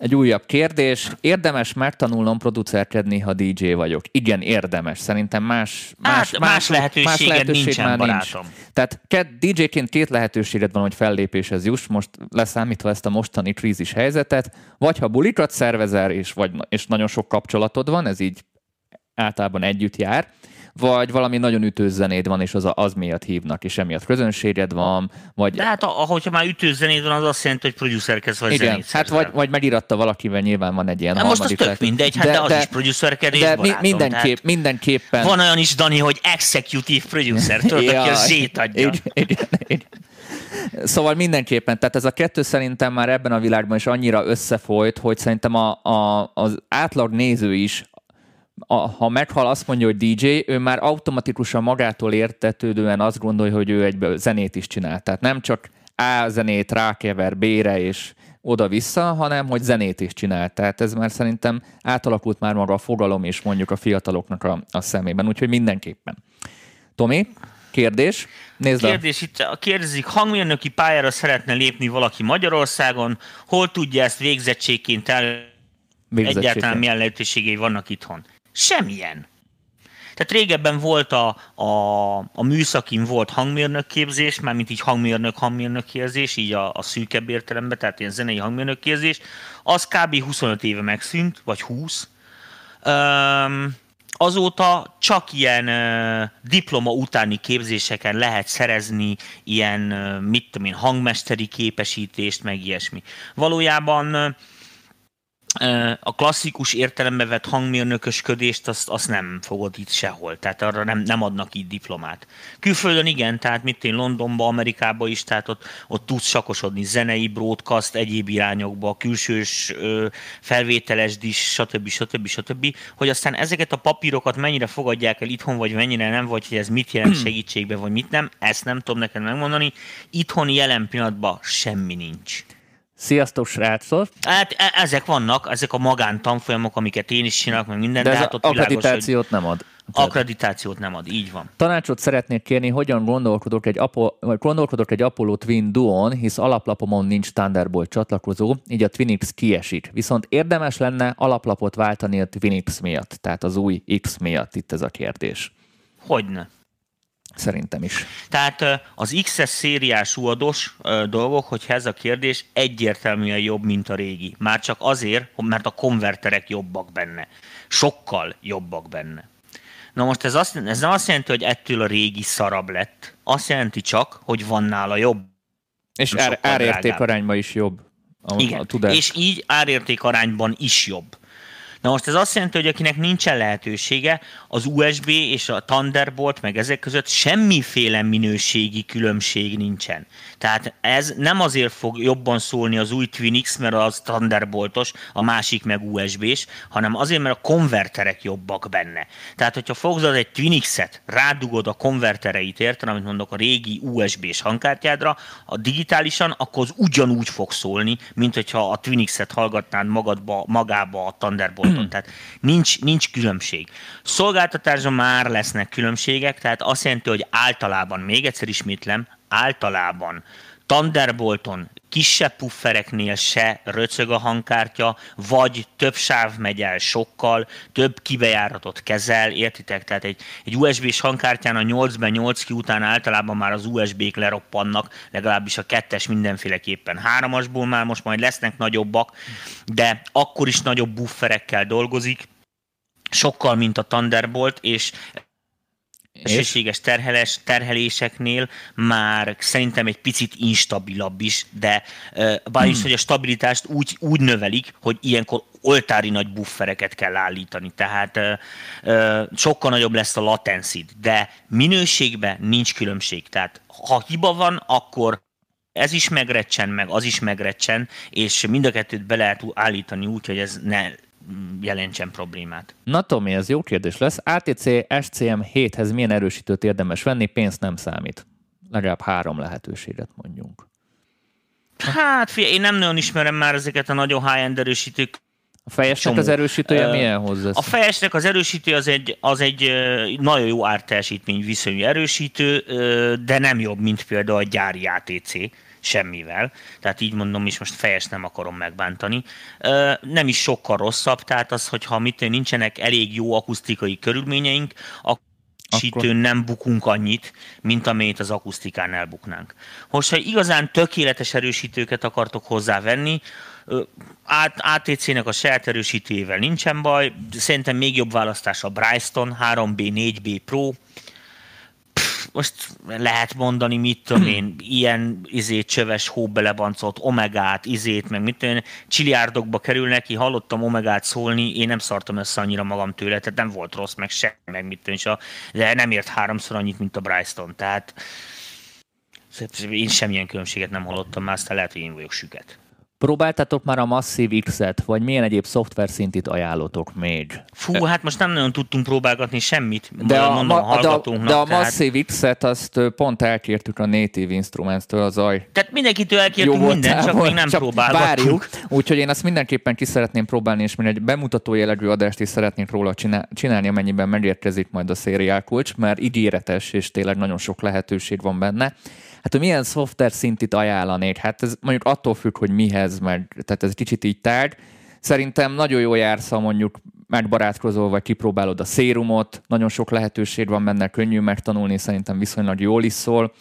Egy újabb kérdés. Érdemes megtanulnom producerkedni, ha DJ vagyok? Igen, érdemes. Szerintem más, más, Hát, más lehetőséged nincsen, már barátom. Tehát ke- DJ-ként két lehetőséged van, hogy fellépéshez juss, most leszámítva ezt a mostani krízis helyzetet, vagy ha bulikat szervezel, és, vagy, és nagyon sok kapcsolatod van, ez így általában együtt jár, vagy valami nagyon ütős zenéd van, és az, az miatt hívnak, és emiatt közönséged van, vagy... De hát ahogyha már ütős zenéd van, az azt jelenti, hogy producerkedsz vagy Igen, zenét hát vagy, vagy megiratta valakivel, nyilván van egy ilyen Na most az tök lehet. mindegy, hát de, de az is producerkedés, de barátom, mindenképp, tehát mindenképpen... Van olyan is, Dani, hogy executive producer, tudod, aki a zét adja. Igen, igen, igen. Szóval mindenképpen, tehát ez a kettő szerintem már ebben a világban is annyira összefolyt, hogy szerintem a, a, az átlag néző is, a, ha meghal azt mondja, hogy DJ, ő már automatikusan magától értetődően azt gondolja, hogy ő egyből zenét is csinál. Tehát nem csak A zenét rákever B-re és oda-vissza, hanem hogy zenét is csinál. Tehát ez már szerintem átalakult már maga a fogalom és mondjuk a fiataloknak a, a szemében, úgyhogy mindenképpen. Tomi, kérdés? Nézd a... Kérdés itt kérdezik, hangmérnöki pályára szeretne lépni valaki Magyarországon, hol tudja ezt végzettségként el, egyáltalán milyen lehetőségei vannak itthon? Semmilyen. Tehát régebben volt a, a, a műszakin volt hangmérnök képzés, mármint így hangmérnök, hangmérnök képzés, így a, a szűkebb értelemben, tehát ilyen zenei hangmérnök képzés. Az kb. 25 éve megszűnt, vagy 20. Um, azóta csak ilyen uh, diploma utáni képzéseken lehet szerezni ilyen, uh, mit tudom én, hangmesteri képesítést, meg ilyesmi. Valójában uh, a klasszikus értelembe vett hangmérnökösködést azt, azt nem fogod itt sehol, tehát arra nem, nem adnak így diplomát. Külföldön igen, tehát mint én Londonba, Amerikába is, tehát ott, ott tudsz sakosodni zenei, broadcast, egyéb irányokba, külsős felvételes is, stb. stb. stb. Hogy aztán ezeket a papírokat mennyire fogadják el itthon, vagy mennyire nem, vagy hogy ez mit jelent segítségbe, vagy mit nem, ezt nem tudom neked megmondani. Itthon jelen pillanatban semmi nincs. Sziasztok, srácok! Hát e- ezek vannak, ezek a magántanfolyamok, amiket én is csinálok, meg minden, de, de hát ott akkreditációt világos, nem ad. Akkreditációt nem ad, így van. Tanácsot szeretnék kérni, hogyan gondolkodok egy, Apo, vagy gondolkodok egy Apollo Twin Duon, hisz alaplapomon nincs Thunderbolt csatlakozó, így a Twinix kiesik. Viszont érdemes lenne alaplapot váltani a Twinix miatt, tehát az új X miatt itt ez a kérdés. Hogyne. Szerintem is. Tehát az XS szériás uados dolgok, hogyha ez a kérdés egyértelműen jobb, mint a régi. Már csak azért, mert a konverterek jobbak benne. Sokkal jobbak benne. Na most ez, azt, ez nem azt jelenti, hogy ettől a régi szarab lett. Azt jelenti csak, hogy van nála jobb. És ár, árérték arányban is jobb. A, Igen, a tudás. és így árérték arányban is jobb. Na most ez azt jelenti, hogy akinek nincsen lehetősége, az USB és a Thunderbolt, meg ezek között semmiféle minőségi különbség nincsen. Tehát ez nem azért fog jobban szólni az új Twinix, mert az Thunderboltos, a másik meg USB-s, hanem azért, mert a konverterek jobbak benne. Tehát, hogyha fogzod egy Twinix-et, rádugod a konvertereit, érted, amit mondok, a régi USB-s hangkártyádra, a digitálisan, akkor az ugyanúgy fog szólni, mint hogyha a Twinix-et hallgatnád magadba, magába a Thunderbolton. Tehát nincs, nincs különbség. Szolgáltatásban már lesznek különbségek, tehát azt jelenti, hogy általában, még egyszer ismétlem, általában Thunderbolton kisebb puffereknél se röcög a hangkártya, vagy több sáv megy el sokkal, több kibejáratot kezel, értitek? Tehát egy, egy USB-s hangkártyán a 8-ben 8 ki után általában már az USB-k leroppannak, legalábbis a kettes mindenféleképpen. Háromasból már most majd lesznek nagyobbak, de akkor is nagyobb bufferekkel dolgozik, sokkal, mint a Thunderbolt, és szélsőséges terheles, terheléseknél már szerintem egy picit instabilabb is, de bár is, hmm. hogy a stabilitást úgy, úgy növelik, hogy ilyenkor oltári nagy buffereket kell állítani, tehát ö, ö, sokkal nagyobb lesz a latencid, de minőségben nincs különbség. Tehát ha hiba van, akkor ez is megrecsen, meg az is megrecsen, és mind a kettőt be lehet állítani úgy, hogy ez ne jelentsen problémát. Na Tomi, ez jó kérdés lesz. ATC SCM 7-hez milyen erősítőt érdemes venni? Pénz nem számít. Legalább három lehetőséget mondjunk. Hát figyelj, én nem nagyon ismerem már ezeket a nagyon high-end erősítők. A fejesnek az erősítője uh, milyen hozzá? A fejesnek az erősítő az egy, az egy nagyon jó árteljesítmény viszonyú erősítő, de nem jobb, mint például a gyári ATC semmivel, tehát így mondom, és most fejes nem akarom megbántani. Nem is sokkal rosszabb, tehát az, hogyha mit nincsenek elég jó akusztikai körülményeink, akkor akkor... nem bukunk annyit, mint amennyit az akusztikán elbuknánk. Most, ha igazán tökéletes erősítőket akartok hozzávenni, ATC-nek a saját erősítőjével nincsen baj, szerintem még jobb választás a Bryston 3B, 4B Pro, most lehet mondani, mit tudom én, ilyen izét, csöves hóbelebancolt, omegát, izét, meg mit tudom én, csiliárdokba kerül neki, hallottam omegát szólni, én nem szartam össze annyira magam tőle, tehát nem volt rossz, meg se, meg mit tudom én, de nem ért háromszor annyit, mint a Bryston, tehát én semmilyen különbséget nem hallottam, már aztán lehet, hogy én vagyok süket. Próbáltatok már a Massive X-et, vagy milyen egyéb szoftver szintit ajánlotok még? Fú, hát most nem nagyon tudtunk próbálgatni semmit, de a, mondom a, a de, a, de a tehát... Massive X-et azt pont elkértük a Native Instruments-től az aj. Tehát mindenkitől elkértünk mindent, csak még nem csak próbálgattunk. Várjuk, úgyhogy én ezt mindenképpen ki szeretném próbálni, és még egy bemutató jellegű adást is szeretnék róla csinálni, amennyiben megérkezik majd a szériálkulcs, mert ígéretes, és tényleg nagyon sok lehetőség van benne. Hát, hogy milyen szoftver szintit ajánlanék? Hát ez mondjuk attól függ, hogy mihez, meg, tehát ez kicsit így tárgy. Szerintem nagyon jó jársz, ha mondjuk megbarátkozol, vagy kipróbálod a szérumot, nagyon sok lehetőség van benne, könnyű megtanulni, szerintem viszonylag jól is szól.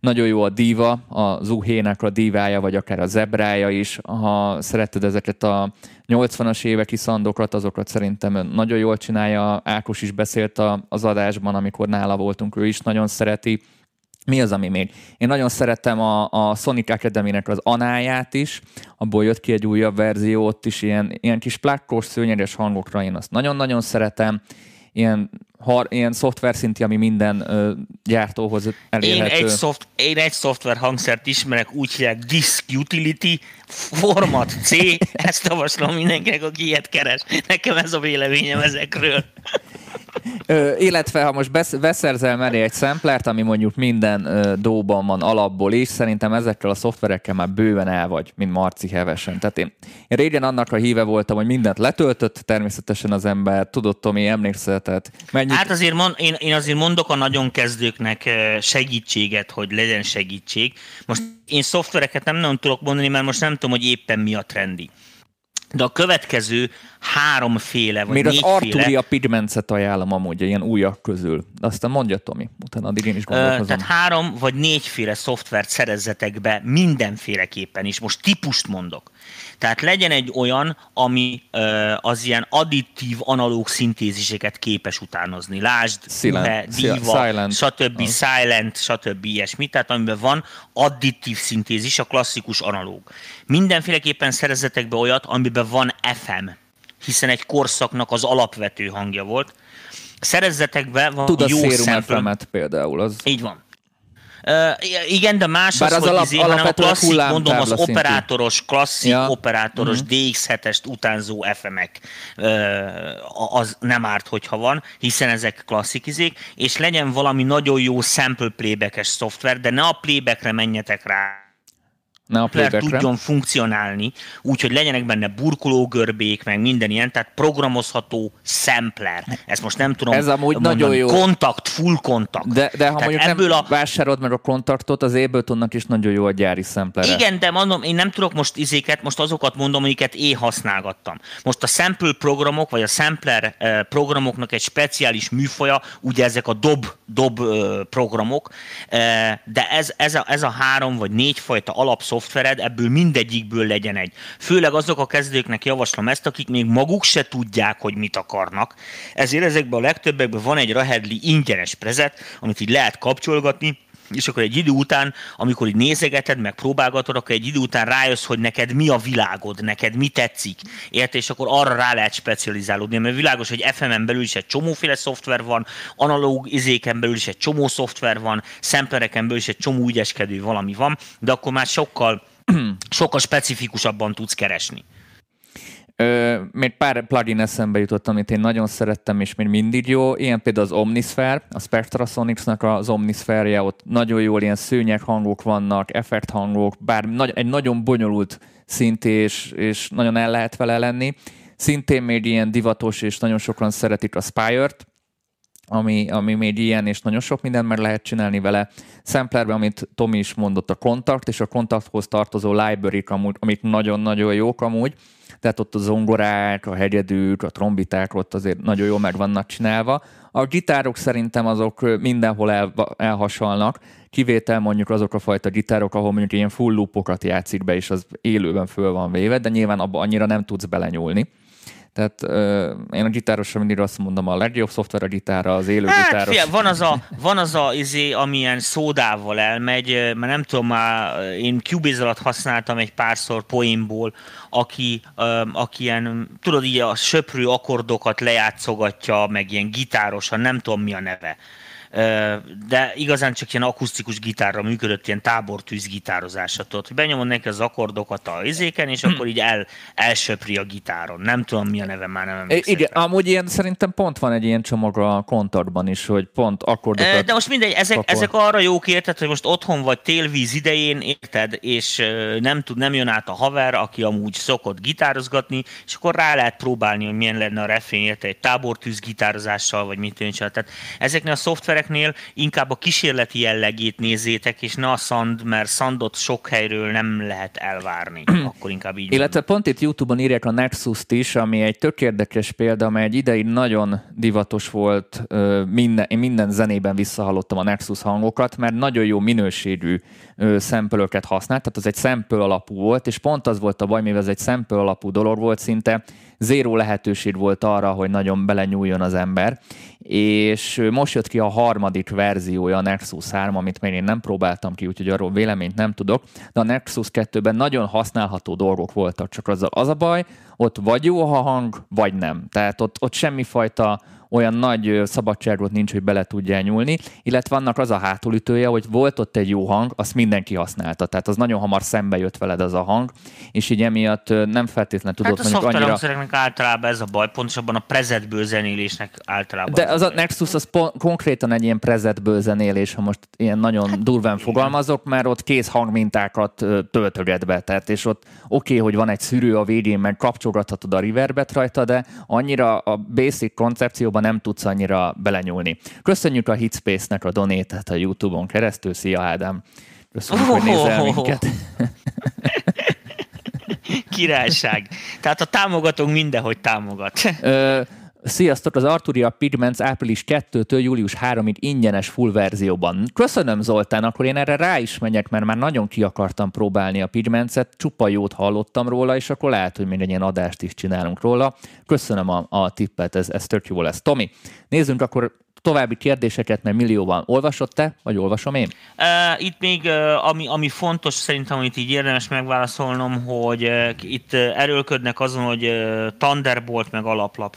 Nagyon jó a díva, a Zuhének a dívája, vagy akár a zebrája is. Ha szereted ezeket a 80-as éveki szandokat, azokat szerintem nagyon jól csinálja. Ákos is beszélt az adásban, amikor nála voltunk, ő is nagyon szereti. Mi az, ami még? Én nagyon szerettem a, a Sonic Academy-nek az anáját is, abból jött ki egy újabb verzió, ott is ilyen, ilyen kis plákkos, szőnyeges hangokra, én azt nagyon-nagyon szeretem. Ilyen, har, ilyen szoftver szinti, ami minden ö, gyártóhoz elérhető. Én egy, szoft, én egy szoftver hangszert ismerek, úgy hívják Disk Utility Format C, ezt javaslom mindenkinek, aki ilyet keres. Nekem ez a véleményem ezekről. Ö, illetve, ha most besz- beszerzel mellé egy szemplert, ami mondjuk minden ö, dóban van alapból is, szerintem ezekkel a szoftverekkel már bőven el vagy, mint Marci hevesen. Tehát én, én régen annak a híve voltam, hogy mindent letöltött, természetesen az ember, tudott Tomi, emlékszel, tehát mennyit... Hát azért mond, én, én azért mondok a nagyon kezdőknek segítséget, hogy legyen segítség. Most én szoftvereket nem nagyon tudok mondani, mert most nem tudom, hogy éppen mi a trendi. De a következő háromféle, vagy Még az Arturia Pigmentset ajánlom amúgy, ilyen újak közül. Aztán mondja Tomi, utána addig én is gondolkozom. Tehát három vagy négyféle szoftvert szerezzetek be mindenféleképpen is. Most típust mondok. Tehát legyen egy olyan, ami az ilyen additív analóg szintéziseket képes utánozni. Lásd, Silent, Diva, silent. stb. Uh. Silent, stb. ilyesmi. Tehát amiben van additív szintézis, a klasszikus analóg. Mindenféleképpen szerezzetek be olyat, amiben van FM, hiszen egy korszaknak az alapvető hangja volt. Szerezzetek be van Tud a jó szérum például. Az... Így van. Uh, igen, de más Bár az, az hogy alap, izé, hanem a klasszik, mondom, az szintű. operátoros, klasszik ja. operátoros mm. DX7-est utánzó FM-ek uh, az nem árt, hogyha van, hiszen ezek klasszik izék, és legyen valami nagyon jó sample playback szoftver, de ne a playbackre menjetek rá, ne a tudjon funkcionálni, úgyhogy legyenek benne burkológörbék, meg minden ilyen, tehát programozható sampler. Ezt most nem tudom Ez amúgy mondani. nagyon jó. Kontakt, full kontakt. De, de ha tehát mondjuk ebből nem a... vásárolod meg a kontaktot, az Abletonnak is nagyon jó a gyári sampler. Igen, de mondom, én nem tudok most izéket, most azokat mondom, amiket én használgattam. Most a sample programok, vagy a sampler eh, programoknak egy speciális műfaja, ugye ezek a dob, dob eh, programok, eh, de ez, ez, a, ez a három vagy négy fajta alapszó szoftvered, ebből mindegyikből legyen egy. Főleg azok a kezdőknek javaslom ezt, akik még maguk se tudják, hogy mit akarnak. Ezért ezekben a legtöbbekben van egy Rahedli ingyenes prezet, amit így lehet kapcsolgatni, és akkor egy idő után, amikor így nézegeted, meg próbálgatod, akkor egy idő után rájössz, hogy neked mi a világod, neked mi tetszik, érted? És akkor arra rá lehet specializálódni, mert világos, hogy FM-en belül is egy csomóféle szoftver van, analóg izéken belül is egy csomó szoftver van, szempereken belül is egy csomó ügyeskedő valami van, de akkor már sokkal sokkal specifikusabban tudsz keresni. Ö, még pár plugin eszembe jutott, amit én nagyon szerettem, és még mindig jó. Ilyen például az Omnisphere, a Spectrasonics-nak az Omnisphere-je, ott nagyon jól ilyen szőnyeg hangok vannak, effekt hangok, bár nagy, egy nagyon bonyolult szint, és, és nagyon el lehet vele lenni. Szintén még ilyen divatos, és nagyon sokan szeretik a Spire-t, ami, ami még ilyen, és nagyon sok mindent meg lehet csinálni vele. Samplerben, amit Tomi is mondott, a kontakt, és a kontakthoz tartozó library amúgy, amik nagyon-nagyon jók amúgy, tehát ott a zongorák, a hegyedűk, a trombiták ott azért nagyon jól meg vannak csinálva. A gitárok szerintem azok mindenhol el, elhasalnak, kivétel mondjuk azok a fajta gitárok, ahol mondjuk ilyen full loopokat játszik be, és az élőben föl van véve, de nyilván abba annyira nem tudsz belenyúlni. Tehát uh, én a gitárosra mindig azt mondom, a legjobb szoftver a gitára, az élő hát, gitáros. Fia, van az a, van az a izé, amilyen szódával elmegy, mert nem tudom, már én Cubase alatt használtam egy párszor poénból, aki, um, aki ilyen, tudod, így a söprű akkordokat lejátszogatja, meg ilyen gitárosan, nem tudom mi a neve de igazán csak ilyen akusztikus gitárra működött, ilyen tábortűz gitározása, tudod, hogy benyomod neki az akkordokat a izéken, és akkor így el, elsöpri a gitáron. Nem tudom, mi a neve, már nem emlékszem. Igen, amúgy ilyen szerintem pont van egy ilyen csomag a kontorban is, hogy pont akkordokat... De most mindegy, ezek, akkor... ezek arra jók érted, hogy most otthon vagy télvíz idején, érted, és nem tud, nem jön át a haver, aki amúgy szokott gitározgatni, és akkor rá lehet próbálni, hogy milyen lenne a refrén, érted, egy tábortűz gitározással, vagy mit tűncsen. Tehát ezeknél a szoftverek embereknél inkább a kísérleti jellegét nézzétek, és ne a szand, mert szandot sok helyről nem lehet elvárni. Akkor inkább így Illetve mondom. pont itt Youtube-on írják a Nexus-t is, ami egy tök érdekes példa, amely egy ideig nagyon divatos volt, minden, én minden zenében visszahallottam a Nexus hangokat, mert nagyon jó minőségű szempölöket használt, tehát az egy szempöl alapú volt, és pont az volt a baj, mivel ez egy szempöl alapú dolog volt, szinte zéró lehetőség volt arra, hogy nagyon belenyúljon az ember, és most jött ki a harmadik verziója a Nexus 3, amit még én nem próbáltam ki, úgyhogy arról véleményt nem tudok, de a Nexus 2-ben nagyon használható dolgok voltak, csak azzal az a baj, ott vagy jó a hang, vagy nem. Tehát ott, ott semmifajta olyan nagy szabadságot nincs, hogy bele tudja nyúlni, illetve vannak az a hátulütője, hogy volt ott egy jó hang, azt mindenki használta, tehát az nagyon hamar szembe jött veled az a hang, és így emiatt nem feltétlenül tudott hát a mondjuk annyira... általában ez a baj, pontosabban a prezetből zenélésnek általában. De az a Nexus az po- konkrétan egy ilyen prezetből zenélés, ha most ilyen nagyon hát, durván igen. fogalmazok, mert ott kész hangmintákat töltöget be, tehát és ott oké, okay, hogy van egy szűrő a végén, meg kapcsolgathatod a reverbet rajta, de annyira a basic koncepcióban nem tudsz annyira belenyúlni. Köszönjük a Hitspace-nek a donétet a YouTube-on keresztül. Szia Ádám! Köszönjük, oh, hogy nézel minket. Királyság. Tehát a támogatónk mindenhogy támogat. Ö, Sziasztok! Az Arturia Pigments április 2-től július 3-ig ingyenes full verzióban. Köszönöm Zoltán, akkor én erre rá is menjek, mert már nagyon ki akartam próbálni a Pigmentset, csupa jót hallottam róla, és akkor lehet, hogy még egy ilyen adást is csinálunk róla. Köszönöm a, a tippet, ez, ez tök jó lesz. Tomi, nézzünk akkor további kérdéseket, mert millióban olvasott te, vagy olvasom én? Itt még, ami, ami fontos szerintem, amit így érdemes megválaszolnom, hogy itt erőlködnek azon, hogy Thunderbolt meg alaplap.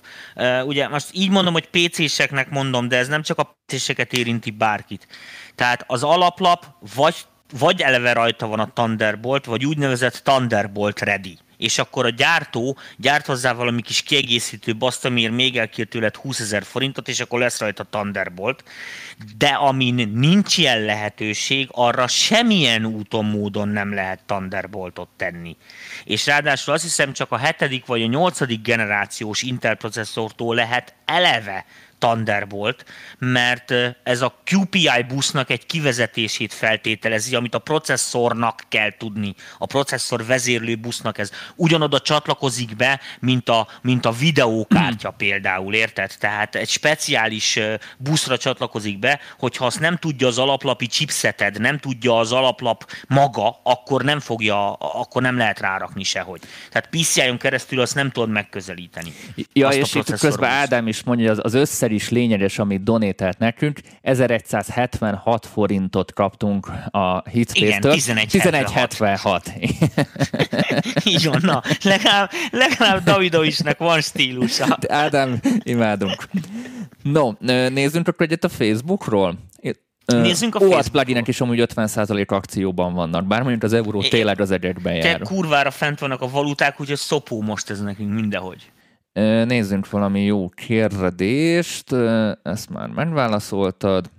Ugye most így mondom, hogy PC-seknek mondom, de ez nem csak a PC-seket érinti bárkit. Tehát az alaplap vagy vagy eleve rajta van a Thunderbolt, vagy úgynevezett Thunderbolt Ready és akkor a gyártó gyárt hozzá valami kis kiegészítő baszt, amiért még elkér tőled 20 ezer forintot, és akkor lesz rajta Thunderbolt. De amin nincs ilyen lehetőség, arra semmilyen úton, módon nem lehet Thunderboltot tenni. És ráadásul azt hiszem csak a hetedik vagy a nyolcadik generációs Intel processzortól lehet eleve Thunderbolt, mert ez a QPI busznak egy kivezetését feltételezi, amit a processzornak kell tudni. A processzor vezérlő busznak ez ugyanoda csatlakozik be, mint a, mint a videókártya például, érted? Tehát egy speciális buszra csatlakozik be, hogyha azt nem tudja az alaplapi chipseted, nem tudja az alaplap maga, akkor nem fogja, akkor nem lehet rárakni sehogy. Tehát PCI-on keresztül azt nem tudod megközelíteni. Ja, és itt közben Ádám is mondja, az, az összer is lényeges, amit donételt nekünk. 1176 forintot kaptunk a Hitspace-től. Igen, 1176. 1176. Így van, na, legalább, legalább Davidovicsnek van stílusa. Ádám, imádunk. No, nézzünk akkor egyet a Facebookról. Nézzünk a OAS pluginek is amúgy 50% akcióban vannak, bár mondjuk az euró tényleg az egyekben jár. Te kurvára fent vannak a valuták, úgyhogy szopó most ez nekünk mindenhogy. Nézzünk valami jó kérdést. Ezt már megválaszoltad.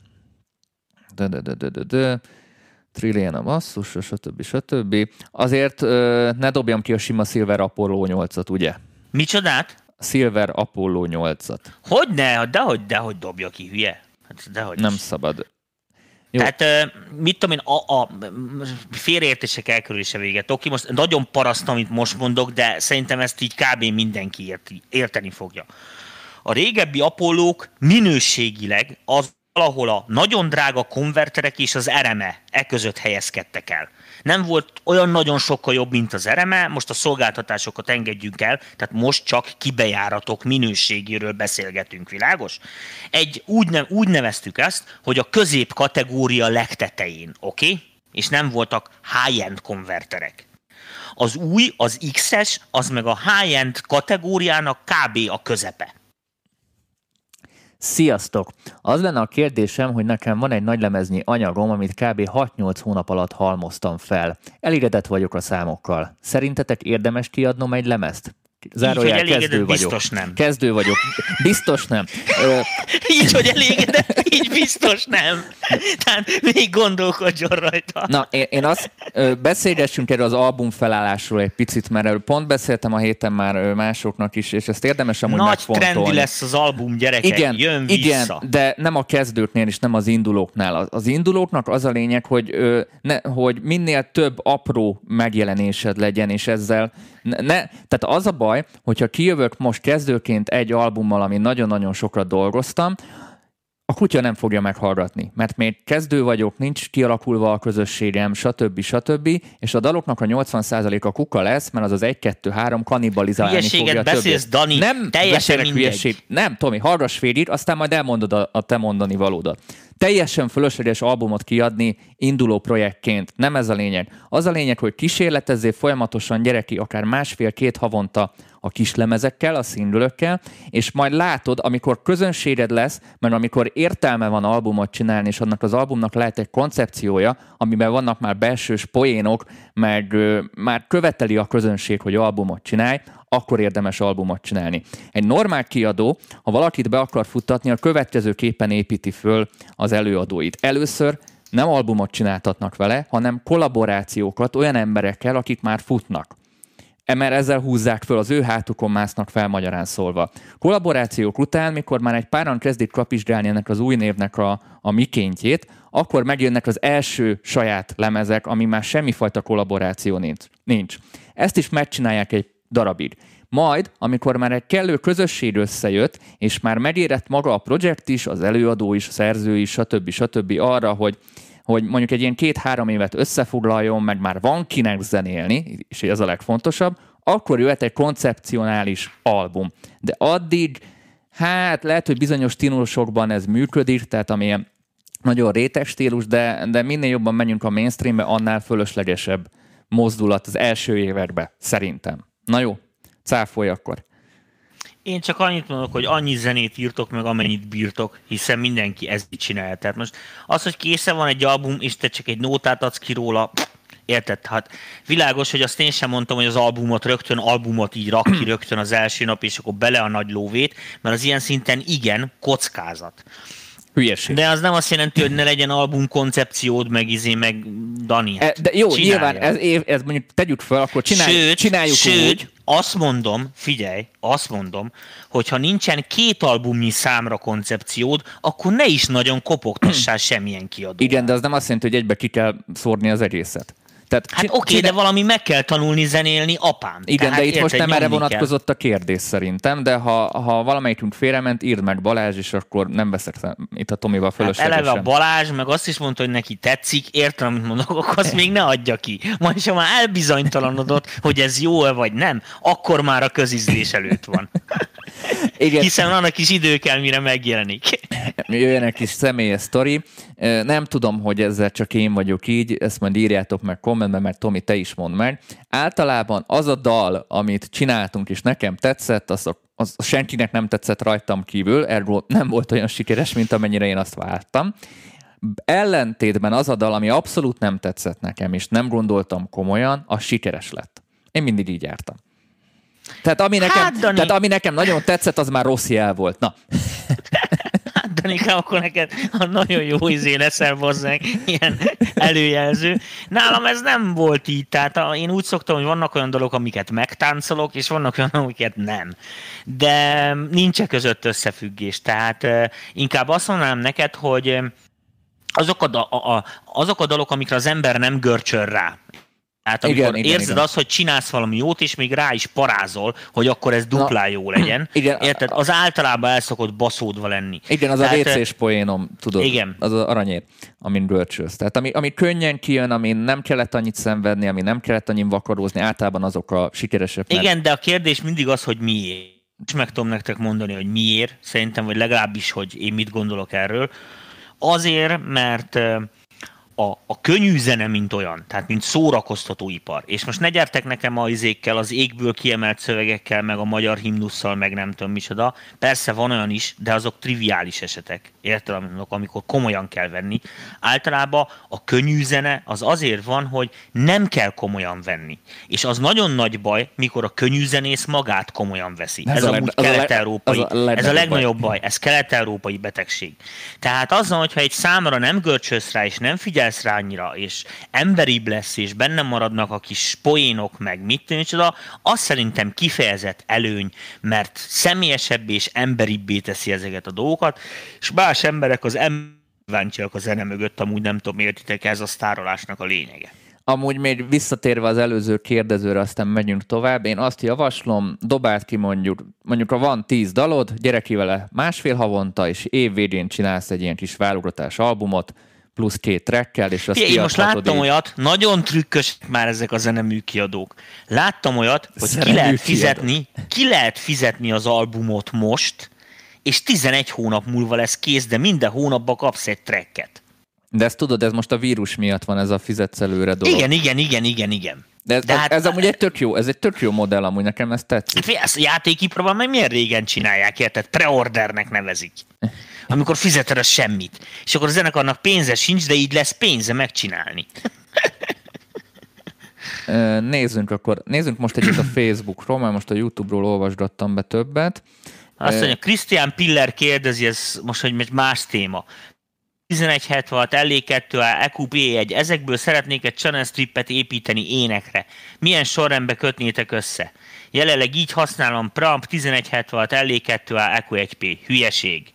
De, de, de, de, de, de. Trillion a basszus, stb. stb. Azért ne dobjam ki a sima Silver Apollo 8-at, ugye? Micsodát? Silver Apollo 8-at. Hogy ne, dehogy, dehogy dobja ki, hülye. Hát dehogy Nem szabad. Jó. Tehát, mit tudom én, a, a félreértések elkerülése véget. Oké, most nagyon paraszt, amit most mondok, de szerintem ezt így kb. mindenki érti, érteni fogja. A régebbi Apollók minőségileg az valahol a nagyon drága konverterek és az RME e között helyezkedtek el. Nem volt olyan nagyon sokkal jobb, mint az RME, most a szolgáltatásokat engedjünk el, tehát most csak kibejáratok minőségéről beszélgetünk, világos? Egy, úgy, ne, úgy neveztük ezt, hogy a közép kategória legtetején, oké? Okay? És nem voltak high-end konverterek. Az új, az X-es, az meg a high-end kategóriának kb. a közepe. Sziasztok! Az lenne a kérdésem, hogy nekem van egy nagylemeznyi anyagom, amit kb. 6-8 hónap alatt halmoztam fel. Elégedett vagyok a számokkal. Szerintetek érdemes kiadnom egy lemezt? Zárójel, elégedett, kezdő vagyok. biztos nem. Kezdő vagyok. Biztos nem. Így, hogy elégedett, így biztos nem. Tehát még gondolkodjon rajta. Na, én, én azt beszélgessünk erről az album felállásról egy picit, mert erről pont beszéltem a héten már másoknak is, és ezt érdemes amúgy Nagy megfontolni. trendi lesz az album, gyerekek. Igen, Jön igen, vissza. de nem a kezdőknél és nem az indulóknál. Az- indulóknak az a lényeg, hogy, ne, hogy minél több apró megjelenésed legyen, és ezzel ne, tehát az a baj, hogyha kijövök most kezdőként egy albummal, ami nagyon-nagyon sokat dolgoztam, a kutya nem fogja meghallgatni, mert még kezdő vagyok, nincs kialakulva a közösségem, stb. stb. És a daloknak a 80%-a kuka lesz, mert az az 1-2-3 kannibalizálni Hülyeséget fogja beszélsz, többit. Dani, nem teljesen mindegy. hülyeség. Nem, Tomi, hallgass végig, aztán majd elmondod a, a te mondani valódat. Teljesen fölösleges albumot kiadni induló projektként. Nem ez a lényeg. Az a lényeg, hogy kísérletezzél folyamatosan gyereki, akár másfél-két havonta a kislemezekkel, a szindülökkel, és majd látod, amikor közönséged lesz, mert amikor értelme van albumot csinálni, és annak az albumnak lehet egy koncepciója, amiben vannak már belsős poénok, meg ö, már követeli a közönség, hogy albumot csinálj, akkor érdemes albumot csinálni. Egy normál kiadó, ha valakit be akar futtatni, a következőképpen építi föl az előadóit. Először nem albumot csináltatnak vele, hanem kollaborációkat olyan emberekkel, akik már futnak. E, mert ezzel húzzák föl, az ő hátukon másznak fel magyarán szólva. Kollaborációk után, mikor már egy páran kezdik kapizsgálni ennek az új névnek a, a mikéntjét, akkor megjönnek az első saját lemezek, ami már semmifajta kollaboráció nincs. nincs. Ezt is megcsinálják egy darabig. Majd, amikor már egy kellő közösség összejött, és már megérett maga a projekt is, az előadó is, a szerző is, stb. stb. arra, hogy hogy mondjuk egy ilyen két-három évet összefoglaljon, meg már van kinek zenélni, és ez a legfontosabb, akkor jöhet egy koncepcionális album. De addig, hát lehet, hogy bizonyos stílusokban ez működik, tehát amilyen nagyon réteg stílus, de, de minél jobban menjünk a mainstreambe, annál fölöslegesebb mozdulat az első évekbe, szerintem. Na jó, cáfolj akkor. Én csak annyit mondok, hogy annyi zenét írtok meg, amennyit bírtok, hiszen mindenki ezt csinálja. Tehát most az, hogy készen van egy album, és te csak egy nótát adsz ki róla, Érted? Hát világos, hogy azt én sem mondtam, hogy az albumot rögtön, albumot így rak ki rögtön az első nap, és akkor bele a nagy lóvét, mert az ilyen szinten igen, kockázat. Hülyeség. De az nem azt jelenti, hogy ne legyen album koncepciód, meg izé, meg Dani. E, De jó, Csinálja. nyilván ez, év, ez mondjuk tegyük fel, akkor csinálj, sőt, csináljuk sőt, úgy. azt mondom, figyelj, azt mondom, hogy ha nincsen két albumnyi számra koncepciód, akkor ne is nagyon kopogtassál semmilyen kiadó. Igen, de az nem azt jelenti, hogy egybe ki kell szórni az egészet. Tehát Hát oké, okay, de valami meg kell tanulni zenélni, apám. Igen, Tehát de itt most nem erre vonatkozott a kérdés szerintem, de ha, ha valamelyikünk félrement, írd meg Balázs, és akkor nem veszek itt a Tomival Kell. Hát fölöslegesen. eleve a Balázs, meg azt is mondta, hogy neki tetszik, értem, amit mondok, akkor azt még ne adja ki. Majd ha már elbizonytalanodott, hogy ez jó-e vagy nem, akkor már a közizlés előtt van. Igen, Hiszen annak is idő kell, mire megjelenik. jöjjön egy kis személyes sztori. Nem tudom, hogy ezzel csak én vagyok így, ezt majd írjátok meg kommentben, mert Tomi, te is mondd meg. Általában az a dal, amit csináltunk, és nekem tetszett, az, a, az senkinek nem tetszett rajtam kívül, erről nem volt olyan sikeres, mint amennyire én azt vártam. Ellentétben az a dal, ami abszolút nem tetszett nekem, és nem gondoltam komolyan, az sikeres lett. Én mindig így jártam. Tehát ami nekem, Hát, tehát ami nekem nagyon tetszett, az már rossz jel volt. Na, Hát Danika, akkor neked a nagyon jó izé leszel hozzánk, ilyen előjelző. Nálam ez nem volt így, tehát én úgy szoktam, hogy vannak olyan dolgok, amiket megtáncolok, és vannak olyan, amiket nem. De nincs között összefüggés, tehát inkább azt mondanám neked, hogy azok a, a, a, azok a dolgok, amikre az ember nem görcsöl rá, tehát amikor igen, érzed igen. azt, hogy csinálsz valami jót, és még rá is parázol, hogy akkor ez duplán jó legyen. Igen. Érted? Az általában el szokott baszódva lenni. Igen, az Tehát, a WC-s poénom, tudod. Igen. Az az aranyér, amin görcsölsz. Tehát ami, ami könnyen kijön, ami nem kellett annyit szenvedni, ami nem kellett annyit vakarózni, általában azok a sikeresek. Mert... Igen, de a kérdés mindig az, hogy miért. És meg tudom nektek mondani, hogy miért, szerintem, vagy legalábbis, hogy én mit gondolok erről. Azért, mert a, a könnyű zene, mint olyan, tehát mint szórakoztatóipar. És most ne gyertek nekem a izékkel, az égből kiemelt szövegekkel, meg a magyar himnusszal, meg nem tudom micsoda. Persze van olyan is, de azok triviális esetek. Érted, amikor komolyan kell venni. Általában a könnyű zene az azért van, hogy nem kell komolyan venni. És az nagyon nagy baj, mikor a könnyű zenész magát komolyan veszi. Ez, ez a, amúgy kelet-európai. A ez a legnagyobb baj. baj. Ez kelet-európai betegség. Tehát azzal, hogyha egy számra nem görcsös rá, és nem figyel figyelsz rá annyira, és emberibb lesz, és benne maradnak a kis poénok, meg mit tűncsoda, az szerintem kifejezett előny, mert személyesebb és emberibbé teszi ezeket a dolgokat, és más emberek az kíváncsiak a zene mögött, amúgy nem tudom, értitek, ez a sztárolásnak a lényege. Amúgy még visszatérve az előző kérdezőre, aztán megyünk tovább. Én azt javaslom, dobáld ki mondjuk, mondjuk ha van tíz dalod, gyere ki vele másfél havonta, és év végén csinálsz egy ilyen kis válogatás albumot, plusz két trackkel, és azt Én most láttam így. olyat, nagyon trükkös már ezek a zenemű kiadók. Láttam olyat, hogy zenemű ki lehet fizetni, ki lehet fizetni az albumot most, és 11 hónap múlva lesz kész, de minden hónapban kapsz egy tracket. De ezt tudod, ez most a vírus miatt van ez a fizetsz előre dolog. Igen, igen, igen, igen, igen. De ez, De hát, ez amúgy egy tök jó, ez egy tök jó modell, amúgy nekem ez tetszik. Hát, ezt a játékipróban meg milyen régen csinálják, érted? Preordernek nevezik amikor fizeted a semmit. És akkor a zenekarnak pénze sincs, de így lesz pénze megcsinálni. Nézzünk akkor, nézzünk most egyet a Facebookról, mert most a YouTube-ról olvasgattam be többet. Azt mondja, Christian Piller kérdezi, ez most, hogy egy más téma. 1176, LE2, EQP1, ezekből szeretnék egy channel strippet építeni énekre. Milyen sorrendbe kötnétek össze? Jelenleg így használom Pramp 1176, LE2, EQ1P. Hülyeség.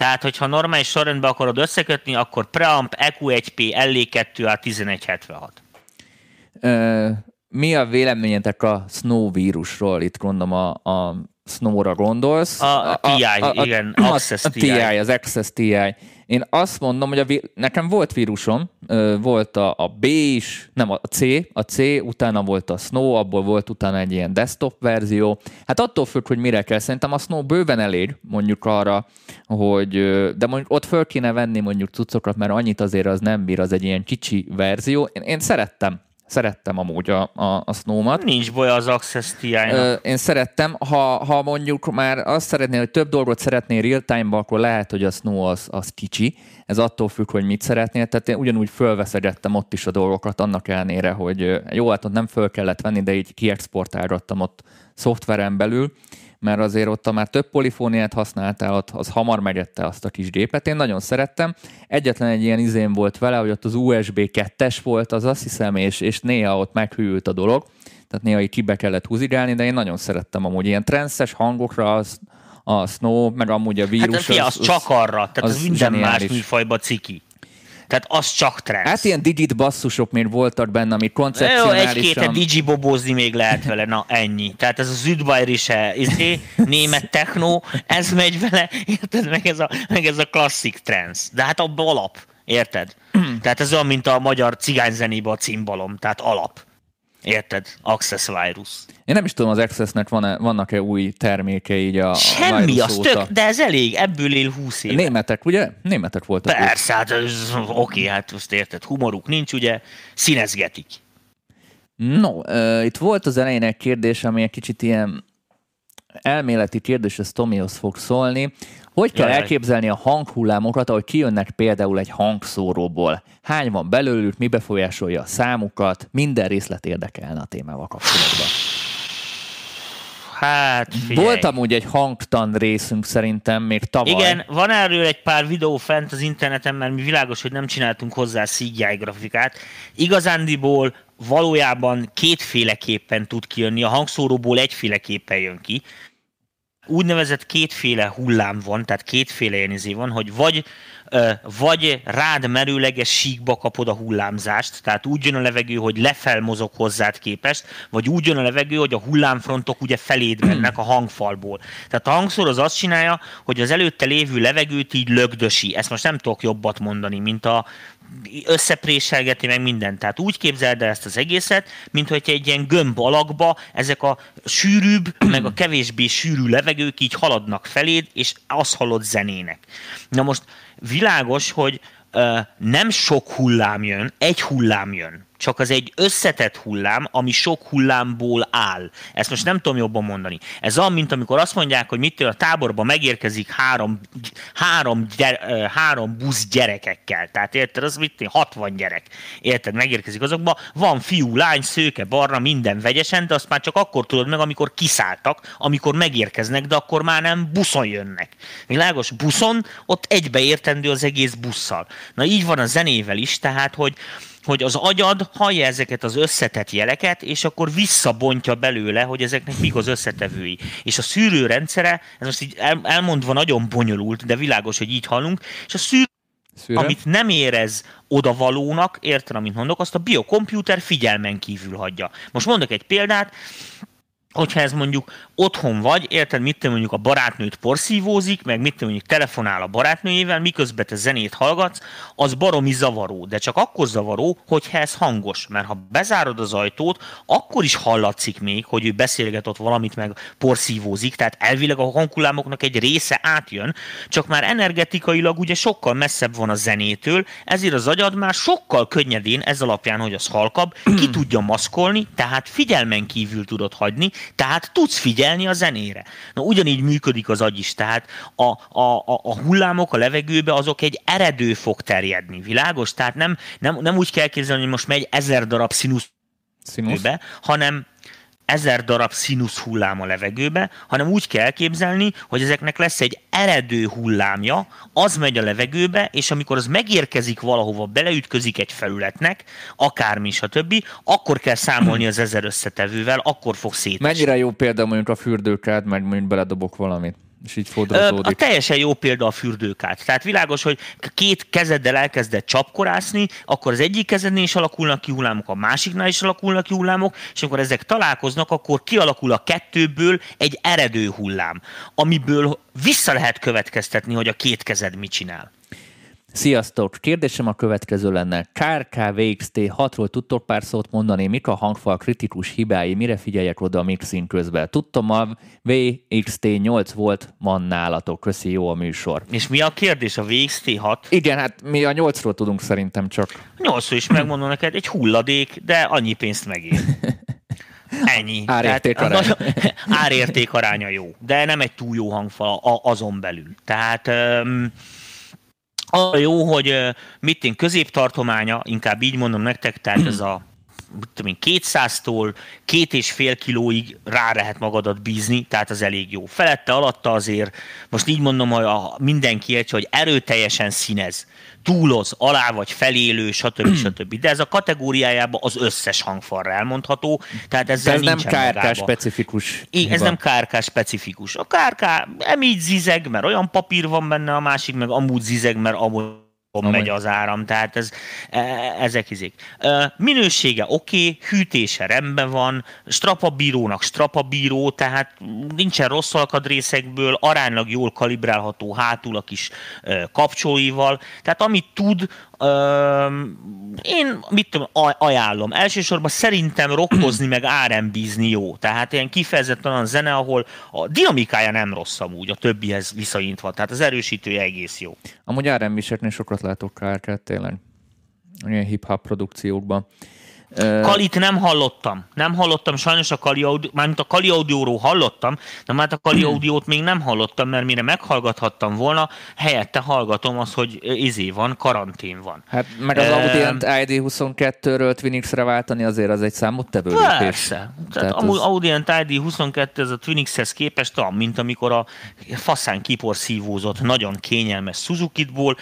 Tehát, hogyha normális sorrendben akarod összekötni, akkor preamp EQ1P LE2A 1176. mi a véleményetek a Snow vírusról? Itt gondolom a, a Snow-ra gondolsz. A, a, TI, a, a, igen, a, Access a, TI. Az Access TI. Én azt mondom, hogy a, nekem volt vírusom, volt a, a B is, nem a C, a C, utána volt a Snow, abból volt utána egy ilyen desktop verzió. Hát attól függ, hogy mire kell. Szerintem a Snow bőven elég, mondjuk arra, hogy, de mondjuk ott föl kéne venni mondjuk cuccokat, mert annyit azért az nem bír, az egy ilyen kicsi verzió. Én, én szerettem Szerettem amúgy a, a, a Snow-mat. Nincs baj az Access ti Én szerettem, ha, ha mondjuk már azt szeretnél, hogy több dolgot szeretnél real-time-ba, akkor lehet, hogy a Snow az, az kicsi. Ez attól függ, hogy mit szeretnél. Tehát én ugyanúgy fölveszegettem ott is a dolgokat, annak ellenére, hogy jó, hát ott nem föl kellett venni, de így kiexportálgattam ott szoftveren belül mert azért ott már több polifóniát használtál, ott az hamar megette azt a kis gépet. Én nagyon szerettem. Egyetlen egy ilyen izén volt vele, hogy ott az USB 2-es volt, az azt hiszem, és, és néha ott meghűlt a dolog. Tehát néha így kibe kellett húzigálni, de én nagyon szerettem amúgy ilyen transzes hangokra, az, a Snow, meg amúgy a vírus. Hát az, az, az csak arra, tehát az, az minden más műfajba ciki. Tehát az csak trend. Hát ilyen digit basszusok még voltak benne, ami koncepcionálisan... Jó, egy-két digibobózni még lehet vele, na ennyi. Tehát ez az Südbayr is, izé, német techno, ez megy vele, érted? Meg ez a, meg ez a klasszik trends. De hát abban alap, érted? Tehát ez olyan, mint a magyar cigányzenében a cimbalom, tehát alap. Érted? Access virus. Én nem is tudom, az Accessnek van-e, vannak-e új termékei így a Semmi, az óta. tök, de ez elég, ebből él 20 éve. Németek, ugye? Németek voltak. Persze, hát oké, hát azt érted, humoruk nincs, ugye, színezgetik. No, uh, itt volt az elején egy kérdés, ami egy kicsit ilyen elméleti kérdés, ez Tomihoz fog szólni. Hogy kell Jaj. elképzelni a hanghullámokat, ahogy kijönnek például egy hangszóróból? Hány van belőlük, mi befolyásolja a számukat? Minden részlet érdekelne a témával kapcsolatban. Hát, figyelj. Volt amúgy egy hangtan részünk szerintem még tavaly. Igen, van erről egy pár videó fent az interneten, mert mi világos, hogy nem csináltunk hozzá CGI grafikát. Igazándiból valójában kétféleképpen tud kijönni, a hangszóróból egyféleképpen jön ki. Úgynevezett kétféle hullám van, tehát kétféle ilyen izé van, hogy vagy vagy rád merőleges síkba kapod a hullámzást, tehát úgy jön a levegő, hogy lefel mozog hozzád képest, vagy úgy jön a levegő, hogy a hullámfrontok ugye feléd mennek a hangfalból. Tehát a hangszor az azt csinálja, hogy az előtte lévő levegőt így lögdösi. Ezt most nem tudok jobbat mondani, mint a összepréselgeti meg mindent. Tehát úgy képzeld el ezt az egészet, mint hogy egy ilyen gömb alakba ezek a sűrűbb, meg a kevésbé sűrű levegők így haladnak feléd, és azt hallod zenének. Na most világos, hogy ö, nem sok hullám jön, egy hullám jön csak az egy összetett hullám, ami sok hullámból áll. Ezt most nem tudom jobban mondani. Ez olyan, mint amikor azt mondják, hogy mit a táborba megérkezik három, három, gyere, három busz gyerekekkel. Tehát érted, az mit 60 gyerek. Érted, megérkezik azokba. Van fiú, lány, szőke, barna, minden vegyesen, de azt már csak akkor tudod meg, amikor kiszálltak, amikor megérkeznek, de akkor már nem buszon jönnek. Világos, buszon ott egybeértendő az egész busszal. Na így van a zenével is, tehát, hogy, hogy az agyad hallja ezeket az összetett jeleket, és akkor visszabontja belőle, hogy ezeknek mik az összetevői. És a szűrőrendszere, ez most így elmondva nagyon bonyolult, de világos, hogy így hallunk, és a szűrő Szűre? amit nem érez odavalónak, érted, amit mondok, azt a biokomputer figyelmen kívül hagyja. Most mondok egy példát, hogyha ez mondjuk otthon vagy, érted, mit te mondjuk a barátnőt porszívózik, meg mit te mondjuk telefonál a barátnőjével, miközben te zenét hallgatsz, az baromi zavaró, de csak akkor zavaró, hogyha ez hangos, mert ha bezárod az ajtót, akkor is hallatszik még, hogy ő beszélget ott valamit, meg porszívózik, tehát elvileg a hangkullámoknak egy része átjön, csak már energetikailag ugye sokkal messzebb van a zenétől, ezért az agyad már sokkal könnyedén ez alapján, hogy az halkab, ki tudja maszkolni, tehát figyelmen kívül tudod hagyni, tehát tudsz figyelni a zenére. Na ugyanígy működik az agy is, tehát a, a, a, a hullámok a levegőbe azok egy eredő fog terjedni, világos? Tehát nem, nem, nem úgy kell képzelni, hogy most megy ezer darab színusz Színusz? hanem ezer darab színusz hullám a levegőbe, hanem úgy kell elképzelni, hogy ezeknek lesz egy eredő hullámja, az megy a levegőbe, és amikor az megérkezik valahova, beleütközik egy felületnek, akármi, többi, akkor kell számolni az ezer összetevővel, akkor fog szét. Mennyire jó példa mondjuk a fürdőkád, meg mondjuk beledobok valamit és így fordulódik. A teljesen jó példa a fürdőkát. Tehát világos, hogy két kezeddel elkezdett csapkorászni, akkor az egyik kezednél is alakulnak ki hullámok, a másiknál is alakulnak ki hullámok, és amikor ezek találkoznak, akkor kialakul a kettőből egy eredő hullám, amiből vissza lehet következtetni, hogy a két kezed mit csinál. Sziasztok! Kérdésem a következő lenne. KRK-VXT 6-ról tudtok pár szót mondani, mik a hangfal kritikus hibái, mire figyeljek oda a mixing közben? Tudtam, a VXT 8 volt van nálatok. Köszi, jó a műsor. És mi a kérdés? A VXT 6? Igen, hát mi a 8-ról tudunk szerintem csak. 8 is megmondom neked, egy hulladék, de annyi pénzt megér. Ennyi. Árérték aránya. árérték aránya jó, de nem egy túl jó hangfal azon belül. Tehát um, a jó, hogy mit én középtartománya, inkább így mondom nektek, tehát ez a tudom 200-tól két és fél kilóig rá lehet magadat bízni, tehát az elég jó. Felette, alatta azért, most így mondom, hogy a, mindenki értse, hogy erőteljesen színez, túloz, alá vagy felélő, stb. stb. De ez a kategóriájában az összes hangfalra elmondható, tehát ezzel ez nem KRK specifikus. Igen, ez nem KRK specifikus. A KRK emígy zizeg, mert olyan papír van benne, a másik meg amúgy zizeg, mert amúgy Amely. megy az áram, tehát ez, e, ezek izik. Minősége oké, okay, hűtése rendben van, strapabírónak strapabíró, tehát nincsen rossz alkadrészekből, aránylag jól kalibrálható hátul a kis kapcsolóival, tehát amit tud, én mit tudom, ajánlom. Elsősorban szerintem rokkozni meg R&B-zni jó. Tehát ilyen kifejezetten olyan zene, ahol a dinamikája nem rossz amúgy, a többihez viszonyítva. Tehát az erősítője egész jó. Amúgy R&B-seknél sokat látok kárkát tényleg. Ilyen hip-hop produkciókban. Kalit nem hallottam. Nem hallottam, sajnos a Kali Audio, mármint a Kali Audióról hallottam, de már a Kali Audiót még nem hallottam, mert mire meghallgathattam volna, helyette hallgatom azt, hogy izé van, karantén van. Hát meg az uh, Audient ID22-ről Twinix-re váltani azért az egy számottevő lépés. Persze. Tehát, Tehát az... Audient ID22 ez a Twinixhez képest olyan, mint amikor a faszán kiporszívózott, nagyon kényelmes Suzuki-ból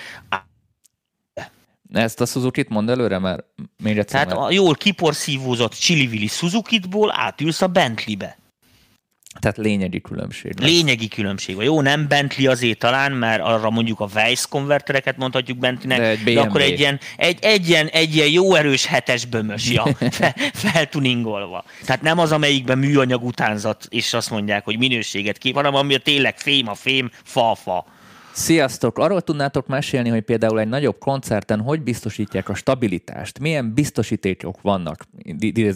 ezt a Suzuki-t mond előre, mert még egyszer. Tehát mert... a jól kiporszívózott Chili Suzuki-ból átülsz a Bentley-be. Tehát lényegi különbség. Lesz. Lényegi különbség. Jó, nem Bentley azért talán, mert arra mondjuk a Weiss konvertereket mondhatjuk Bentleynek, de, egy de akkor egy ilyen, egy, egy, ilyen, egy ilyen jó erős hetes bömös, ja, fe, feltuningolva. Tehát nem az, amelyikben műanyag utánzat, és azt mondják, hogy minőséget kép, hanem ami a tényleg fém a fém, fa fa. Sziasztok! Arról tudnátok mesélni, hogy például egy nagyobb koncerten hogy biztosítják a stabilitást? Milyen biztosítékok vannak?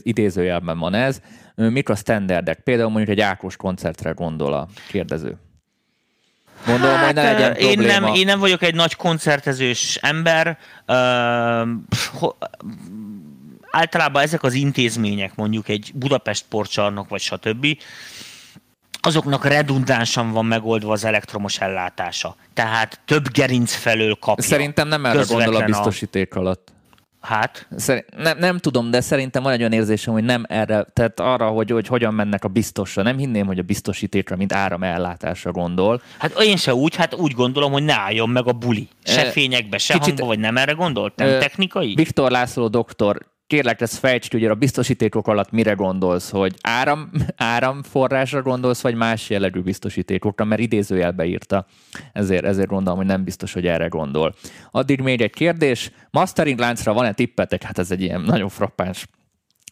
Idézőjelben van ez. Mik a standardek? Például mondjuk egy Ákos koncertre gondol a kérdező. Gondolom, hát, hogy ne legyen én nem, én nem vagyok egy nagy koncertezős ember. Uh, ho, általában ezek az intézmények, mondjuk egy Budapest porcsarnok, vagy stb., azoknak redundánsan van megoldva az elektromos ellátása. Tehát több gerinc felől kapja. Szerintem nem erre gondol a biztosíték alatt. Hát? Nem, nem tudom, de szerintem van egy olyan érzésem, hogy nem erre, tehát arra, hogy, hogy hogyan mennek a biztosra. Nem hinném, hogy a biztosítékra, mint áramellátásra gondol. Hát én se úgy, hát úgy gondolom, hogy ne álljon meg a buli. Se fényekbe, se Kicsit, hangba, vagy nem erre gondolt? Nem technikai? Viktor László doktor kérlek, ezt fejtsd, hogy a biztosítékok alatt mire gondolsz, hogy áram, áramforrásra gondolsz, vagy más jellegű biztosítékokra, mert idézőjelbe írta. Ezért, ezért gondolom, hogy nem biztos, hogy erre gondol. Addig még egy kérdés. Mastering láncra van-e tippetek? Hát ez egy ilyen nagyon frappáns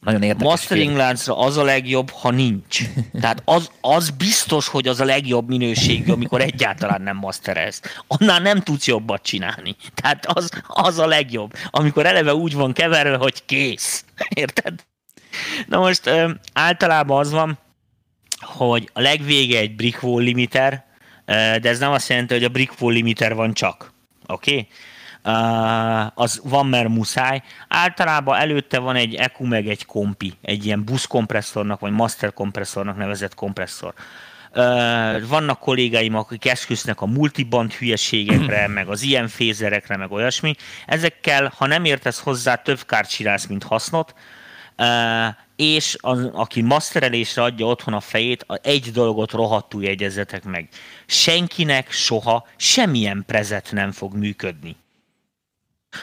nagyon érdekes. Mastering láncra az a legjobb, ha nincs. Tehát az, az biztos, hogy az a legjobb minőségű, amikor egyáltalán nem masterez. Annál nem tudsz jobbat csinálni. Tehát az, az a legjobb, amikor eleve úgy van keverve, hogy kész. Érted? Na most ö, általában az van, hogy a legvége egy brick limiter, ö, de ez nem azt jelenti, hogy a brick limiter van csak. Oké? Okay? Az van, mert muszáj. Általában előtte van egy EQ meg egy kompi, egy ilyen buszkompresszornak vagy master kompresszornak nevezett kompresszor. vannak kollégáim, akik esküsznek a multiband hülyeségekre, meg az ilyen fézerekre, meg olyasmi. Ezekkel, ha nem értesz hozzá, több kárt csinálsz, mint hasznot, és az, aki masterelésre adja otthon a fejét, egy dolgot rohadtul jegyezzetek meg. Senkinek soha semmilyen prezet nem fog működni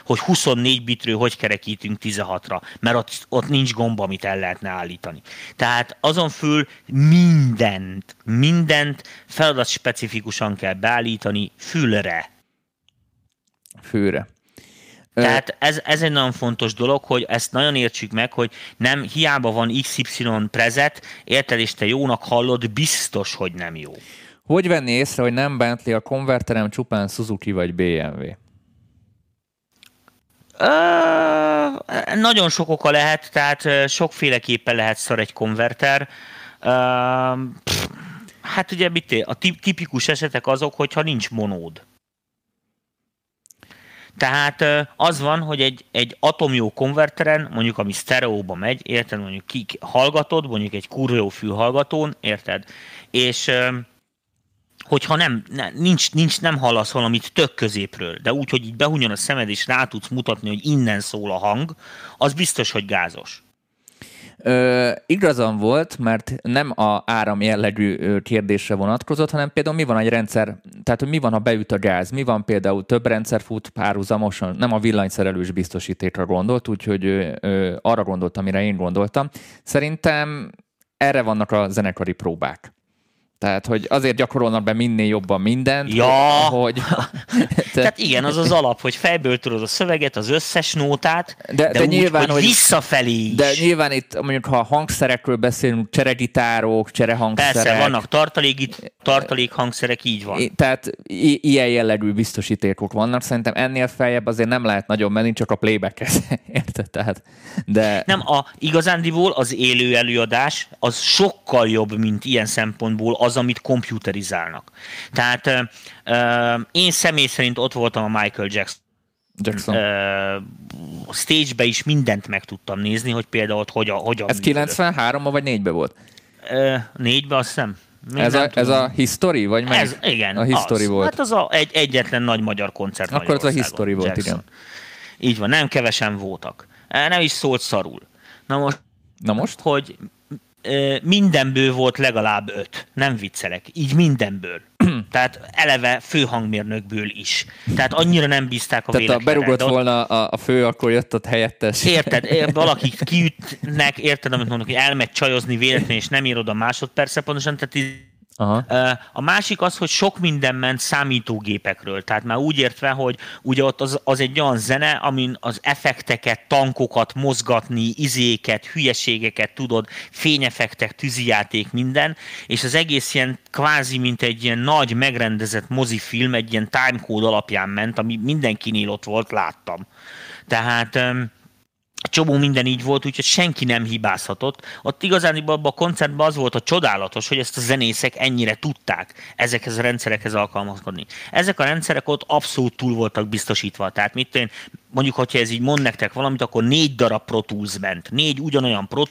hogy 24 bitről hogy kerekítünk 16-ra, mert ott, ott nincs gomba, amit el lehetne állítani. Tehát azon föl mindent, mindent feladat specifikusan kell beállítani fülre. Fülre. Tehát ez, ez egy nagyon fontos dolog, hogy ezt nagyon értsük meg, hogy nem hiába van XY prezet, érted, és te jónak hallod, biztos, hogy nem jó. Hogy venni észre, hogy nem Bentley a konverterem csupán Suzuki vagy BMW? Nagyon sok oka lehet, tehát sokféleképpen lehet szar egy konverter. Hát ugye mit a tipikus esetek azok, hogyha nincs monód. Tehát az van, hogy egy, egy atomjó konverteren, mondjuk ami sztereóba megy, érted, mondjuk ki hallgatod, mondjuk egy kurva fülhallgatón, érted, és hogyha nem, ne, nincs, nincs, nem hallasz valamit tök középről, de úgy, hogy így behunjon a szemed, és rá tudsz mutatni, hogy innen szól a hang, az biztos, hogy gázos. Ö, igazam volt, mert nem a áram jellegű kérdésre vonatkozott, hanem például mi van egy rendszer, tehát hogy mi van, ha beüt a gáz, mi van például több rendszer fut párhuzamosan, nem a villanyszerelős biztosítékra gondolt, úgyhogy ö, ö, arra gondoltam, amire én gondoltam. Szerintem erre vannak a zenekari próbák. Tehát, hogy azért gyakorolnak be minél jobban mindent, ja. hogy... Tehát igen, az az alap, hogy fejből tudod a szöveget, az összes nótát, de, de, de úgy, nyilván, hogy, hogy visszafelé is. De nyilván itt mondjuk, ha a hangszerekről beszélünk, cseregitárok, cserehangszerek... Persze, vannak tartalék, tartalék hangszerek, így van. Tehát i- ilyen jellegű biztosítékok vannak. Szerintem ennél feljebb azért nem lehet nagyon menni, csak a playback Érted? Tehát, de... Nem, a igazándiból az élő előadás az sokkal jobb, mint ilyen szempontból az, amit komputerizálnak. Tehát uh, én személy szerint ott voltam a Michael Jackson Jackson. Stage-be is mindent meg tudtam nézni, hogy például ott hogyan, hogyan Ez 93-ban vagy 4-ben volt? Ö, négybe azt hiszem. Még Ez a, ez tudom. a History, vagy meg? Ez, igen, A History az. volt. Hát az a, egy, egyetlen nagy magyar koncert Akkor az a History volt, Jackson. Így van, nem kevesen voltak. Nem is szólt szarul. Na most, Na most? hogy mindenből volt legalább öt. Nem viccelek. Így mindenből. Tehát eleve főhangmérnökből is. Tehát annyira nem bízták a Tehát ha berugott ott- volna a, a fő, akkor jött ott helyettes. Érted, ér- valaki kiütnek, érted, amit mondok, hogy elmegy csajozni véletlenül, és nem ír oda másodperce pontosan, tehát Aha. A másik az, hogy sok minden ment számítógépekről, tehát már úgy értve, hogy ugye ott az, az egy olyan zene, amin az effekteket, tankokat mozgatni, izéket, hülyeségeket tudod, fényeffektek, tűzijáték, minden, és az egész ilyen kvázi, mint egy ilyen nagy megrendezett mozifilm, egy ilyen timecode alapján ment, ami mindenkinél ott volt, láttam. Tehát csomó minden így volt, úgyhogy senki nem hibázhatott. Ott igazán abban a koncertben az volt a csodálatos, hogy ezt a zenészek ennyire tudták ezekhez a rendszerekhez alkalmazkodni. Ezek a rendszerek ott abszolút túl voltak biztosítva. Tehát mit én, mondjuk, hogyha ez így mond nektek valamit, akkor négy darab Pro Tools ment. Négy ugyanolyan Pro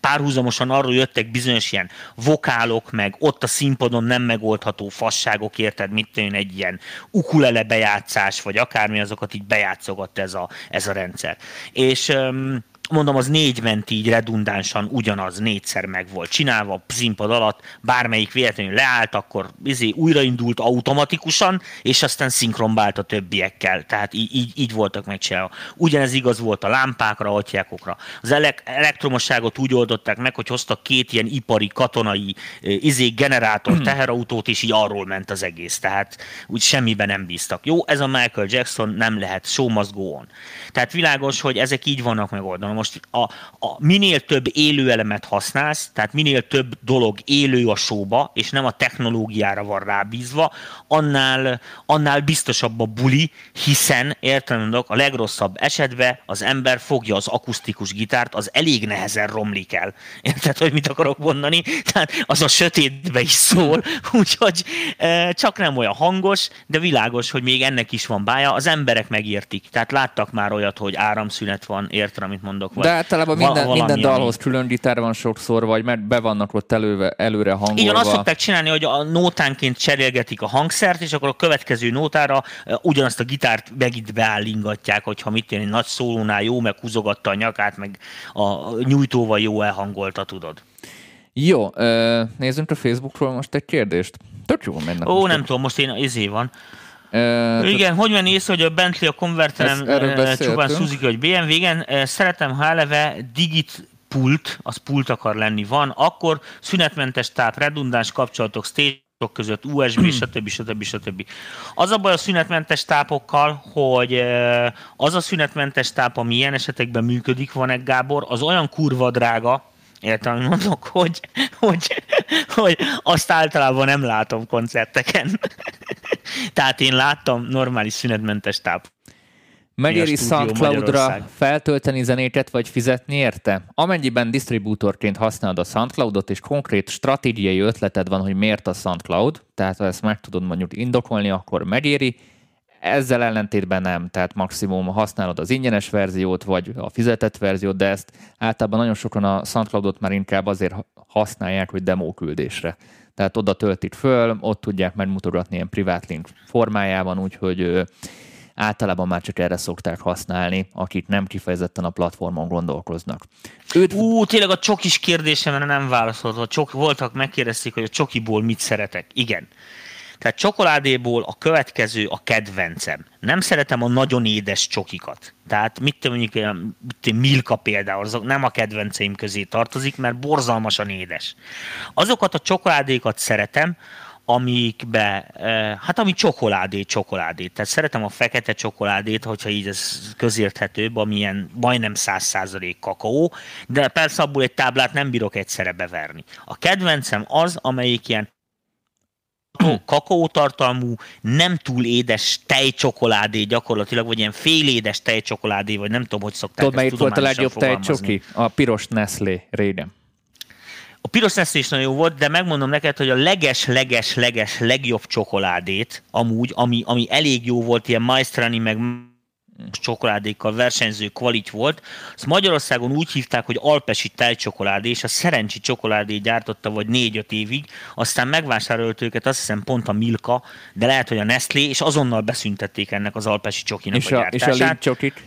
párhuzamosan arról jöttek bizonyos ilyen vokálok, meg ott a színpadon nem megoldható fasságok, érted, mit én, egy ilyen ukulele bejátszás, vagy akármi, azokat így bejátszogott ez a, ez a rendszer. És öm, mondom, az négy ment így redundánsan, ugyanaz négyszer meg volt csinálva, a színpad alatt, bármelyik véletlenül leállt, akkor izé újraindult automatikusan, és aztán szinkronbált a többiekkel. Tehát így, így, így voltak megcsinálva. Ugyanez igaz volt a lámpákra, atyákokra. Az elek- elektromosságot úgy oldották meg, hogy hoztak két ilyen ipari, katonai izé generátor, teherautót, és így arról ment az egész. Tehát úgy semmiben nem bíztak. Jó, ez a Michael Jackson nem lehet, show must go on. Tehát világos, hogy ezek így vannak megoldva. Most a, a minél több élő elemet használsz, tehát minél több dolog élő a showba, és nem a technológiára van rábízva, annál, annál biztosabb a buli, hiszen értem mondok, a legrosszabb esetben az ember fogja az akusztikus gitárt, az elég nehezen romlik el. Érted, hogy mit akarok mondani? Tehát az a sötétbe is szól, úgyhogy e, csak nem olyan hangos, de világos, hogy még ennek is van bája. Az emberek megértik. Tehát láttak már olyat, hogy áramszünet van, érted, amit mondok? Vagy De általában val- minden, minden valami, dalhoz külön gitár van sokszor, vagy mert be vannak ott előve, előre hangolva. Igen, azt szokták csinálni, hogy a nótánként cserélgetik a hangszert, és akkor a következő nótára eh, ugyanazt a gitárt megint beállingatják, hogyha mit én, egy nagy szólónál jó, meg húzogatta a nyakát, meg a nyújtóval jó elhangolta, tudod. Jó, nézzünk a Facebookról most egy kérdést. Tök jól mennek. Ó, nem tudom, most én izé van. Ö, Igen, hogy van észre, hogy a Bentley a konverterem eh, beszéltünk. csupán Suzuki vagy BMW, igen, szeretem, ha eleve digit pult, az pult akar lenni, van, akkor szünetmentes táp, redundáns kapcsolatok, stage között, USB, stb. stb. stb. Az a baj a szünetmentes tápokkal, hogy az a szünetmentes táp, ami ilyen esetekben működik, van egy Gábor, az olyan kurva drága, Értem, mondok, hogy, hogy, hogy azt általában nem látom koncerteken. Tehát én láttam normális szünetmentes táp. Megéri SoundCloud-ra feltölteni zenéket, vagy fizetni érte? Amennyiben disztribútorként használod a SoundCloud-ot, és konkrét stratégiai ötleted van, hogy miért a SoundCloud, tehát ha ezt meg tudod mondjuk indokolni, akkor megéri. Ezzel ellentétben nem, tehát maximum használod az ingyenes verziót, vagy a fizetett verziót, de ezt általában nagyon sokan a SoundCloud-ot már inkább azért használják, hogy demo küldésre. Tehát oda töltik föl, ott tudják megmutogatni ilyen privát link formájában, úgyhogy általában már csak erre szokták használni, akik nem kifejezetten a platformon gondolkoznak. Üdv, Ú, tényleg a csokis kérdésemre nem válaszolt. A csok, voltak, megkérdezték, hogy a csokiból mit szeretek. Igen. Tehát csokoládéból a következő a kedvencem. Nem szeretem a nagyon édes csokikat. Tehát mit tudom, mondjuk mit Milka például, azok nem a kedvenceim közé tartozik, mert borzalmasan édes. Azokat a csokoládékat szeretem, amikbe, eh, hát ami csokoládé, csokoládé. Tehát szeretem a fekete csokoládét, hogyha így ez közérthetőbb, ami ilyen majdnem 100% kakaó, de persze abból egy táblát nem bírok egyszerre beverni. A kedvencem az, amelyik ilyen kakaótartalmú, nem túl édes tejcsokoládé gyakorlatilag, vagy ilyen félédes tejcsokoládé, vagy nem tudom, hogy szokták tudod, melyik volt a legjobb tejcsoki? A piros Nestlé régen. A piros Nestlé is nagyon jó volt, de megmondom neked, hogy a leges-leges-leges legjobb csokoládét, amúgy, ami, ami elég jó volt, ilyen Maestrani, meg csokoládékkal versenyző kvalit volt. Azt Magyarországon úgy hívták, hogy alpesi tejcsokoládé, és a szerencsi csokoládé gyártotta vagy négy-öt évig, aztán megvásárolt őket, azt hiszem pont a Milka, de lehet, hogy a Nestlé, és azonnal beszüntették ennek az alpesi csokinak És a, a, gyártását. és a lint csokik?